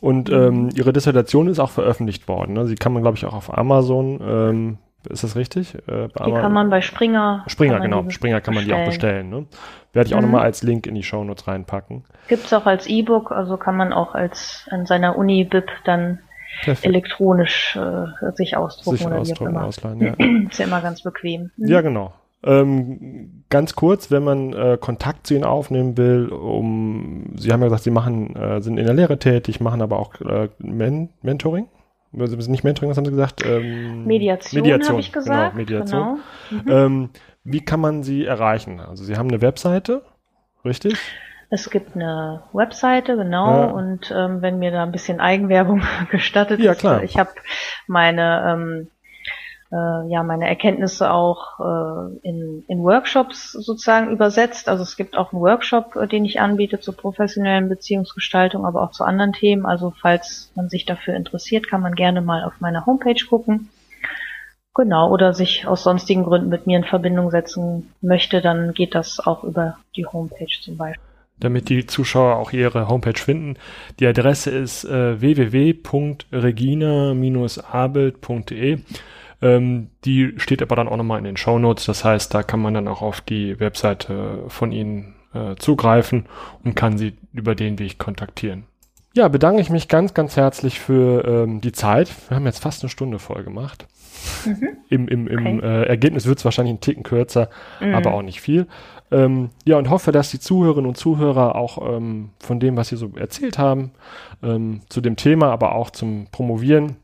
Und ähm, Ihre Dissertation ist auch veröffentlicht worden. Ne? Sie kann man, glaube ich, auch auf Amazon. Ähm, ist das richtig? Äh, die kann man bei Springer. Springer, genau. Springer kann man die auch bestellen. Ne? Werde ich auch mhm. nochmal als Link in die Shownotes reinpacken. Gibt es auch als E-Book, also kann man auch als an seiner Uni-Bib dann Perfekt. elektronisch äh, sich ausdrucken sich oder ausdrucken, wie auch immer. Ausleihen, ja. [clears throat] ist ja immer ganz bequem. Mhm. Ja, genau. Ähm, ganz kurz, wenn man äh, Kontakt zu ihnen aufnehmen will, um, Sie haben ja gesagt, Sie machen, äh, sind in der Lehre tätig, machen aber auch äh, Men Mentoring. Nicht Mentoring, was haben Sie gesagt? Ähm, Mediation, Mediation habe ich gesagt. Genau, Mediation. Genau. Mhm. Ähm, wie kann man Sie erreichen? Also Sie haben eine Webseite, richtig? Es gibt eine Webseite, genau, ja. und ähm, wenn mir da ein bisschen Eigenwerbung [laughs] gestattet ja, klar. ich habe meine ähm, äh, ja meine Erkenntnisse auch äh, in, in Workshops sozusagen übersetzt. Also es gibt auch einen Workshop, äh, den ich anbiete zur professionellen Beziehungsgestaltung, aber auch zu anderen Themen. Also falls man sich dafür interessiert, kann man gerne mal auf meiner Homepage gucken. Genau, oder sich aus sonstigen Gründen mit mir in Verbindung setzen möchte, dann geht das auch über die Homepage zum Beispiel. Damit die Zuschauer auch ihre Homepage finden. Die Adresse ist äh, www.regina-abelt.de. Ähm, die steht aber dann auch nochmal in den Show Notes. Das heißt, da kann man dann auch auf die Webseite von Ihnen äh, zugreifen und kann Sie über den Weg kontaktieren. Ja, bedanke ich mich ganz, ganz herzlich für ähm, die Zeit. Wir haben jetzt fast eine Stunde voll gemacht. Mhm. Im, im, im okay. äh, Ergebnis wird es wahrscheinlich einen Ticken kürzer, mhm. aber auch nicht viel. Ähm, ja, und hoffe, dass die Zuhörerinnen und Zuhörer auch ähm, von dem, was Sie so erzählt haben, ähm, zu dem Thema, aber auch zum Promovieren,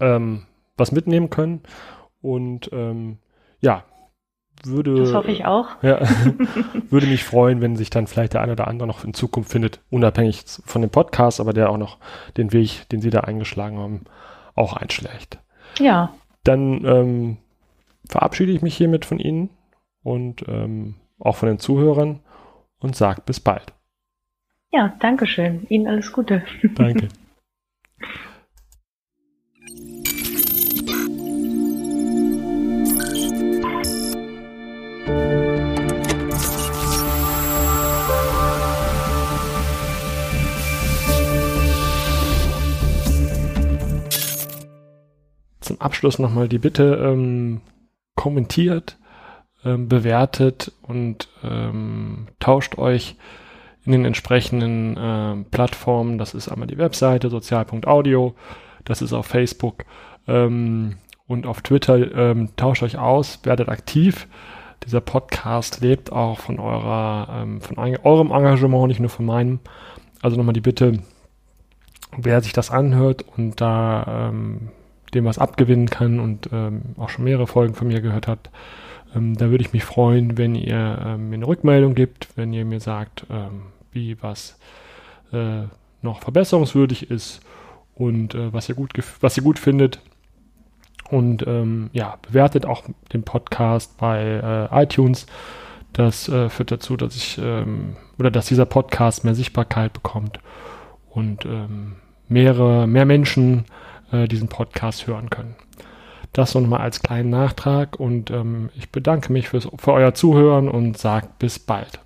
ähm, was mitnehmen können. Und ähm, ja, würde. Das hoffe ich auch. Ja, [laughs] würde mich freuen, wenn sich dann vielleicht der eine oder andere noch in Zukunft findet, unabhängig von dem Podcast, aber der auch noch den Weg, den Sie da eingeschlagen haben, auch einschlägt. Ja. Dann ähm, verabschiede ich mich hiermit von Ihnen und ähm, auch von den Zuhörern und sage bis bald. Ja, danke schön. Ihnen alles Gute. Danke. [laughs] zum Abschluss nochmal die Bitte, ähm, kommentiert, ähm, bewertet und ähm, tauscht euch in den entsprechenden äh, Plattformen. Das ist einmal die Webseite sozial.audio, das ist auf Facebook ähm, und auf Twitter. Ähm, tauscht euch aus, werdet aktiv. Dieser Podcast lebt auch von eurer, ähm, von eurem Engagement, nicht nur von meinem. Also nochmal die Bitte, wer sich das anhört und da ähm, dem was abgewinnen kann und ähm, auch schon mehrere Folgen von mir gehört hat, ähm, da würde ich mich freuen, wenn ihr ähm, mir eine Rückmeldung gibt, wenn ihr mir sagt, ähm, wie was äh, noch verbesserungswürdig ist und äh, was ihr gut was ihr gut findet. Und ähm, ja, bewertet auch den Podcast bei äh, iTunes. Das äh, führt dazu, dass ich ähm, oder dass dieser Podcast mehr Sichtbarkeit bekommt und mehrere, mehr Menschen äh, diesen Podcast hören können. Das nochmal als kleinen Nachtrag und ähm, ich bedanke mich fürs, für euer Zuhören und sage bis bald.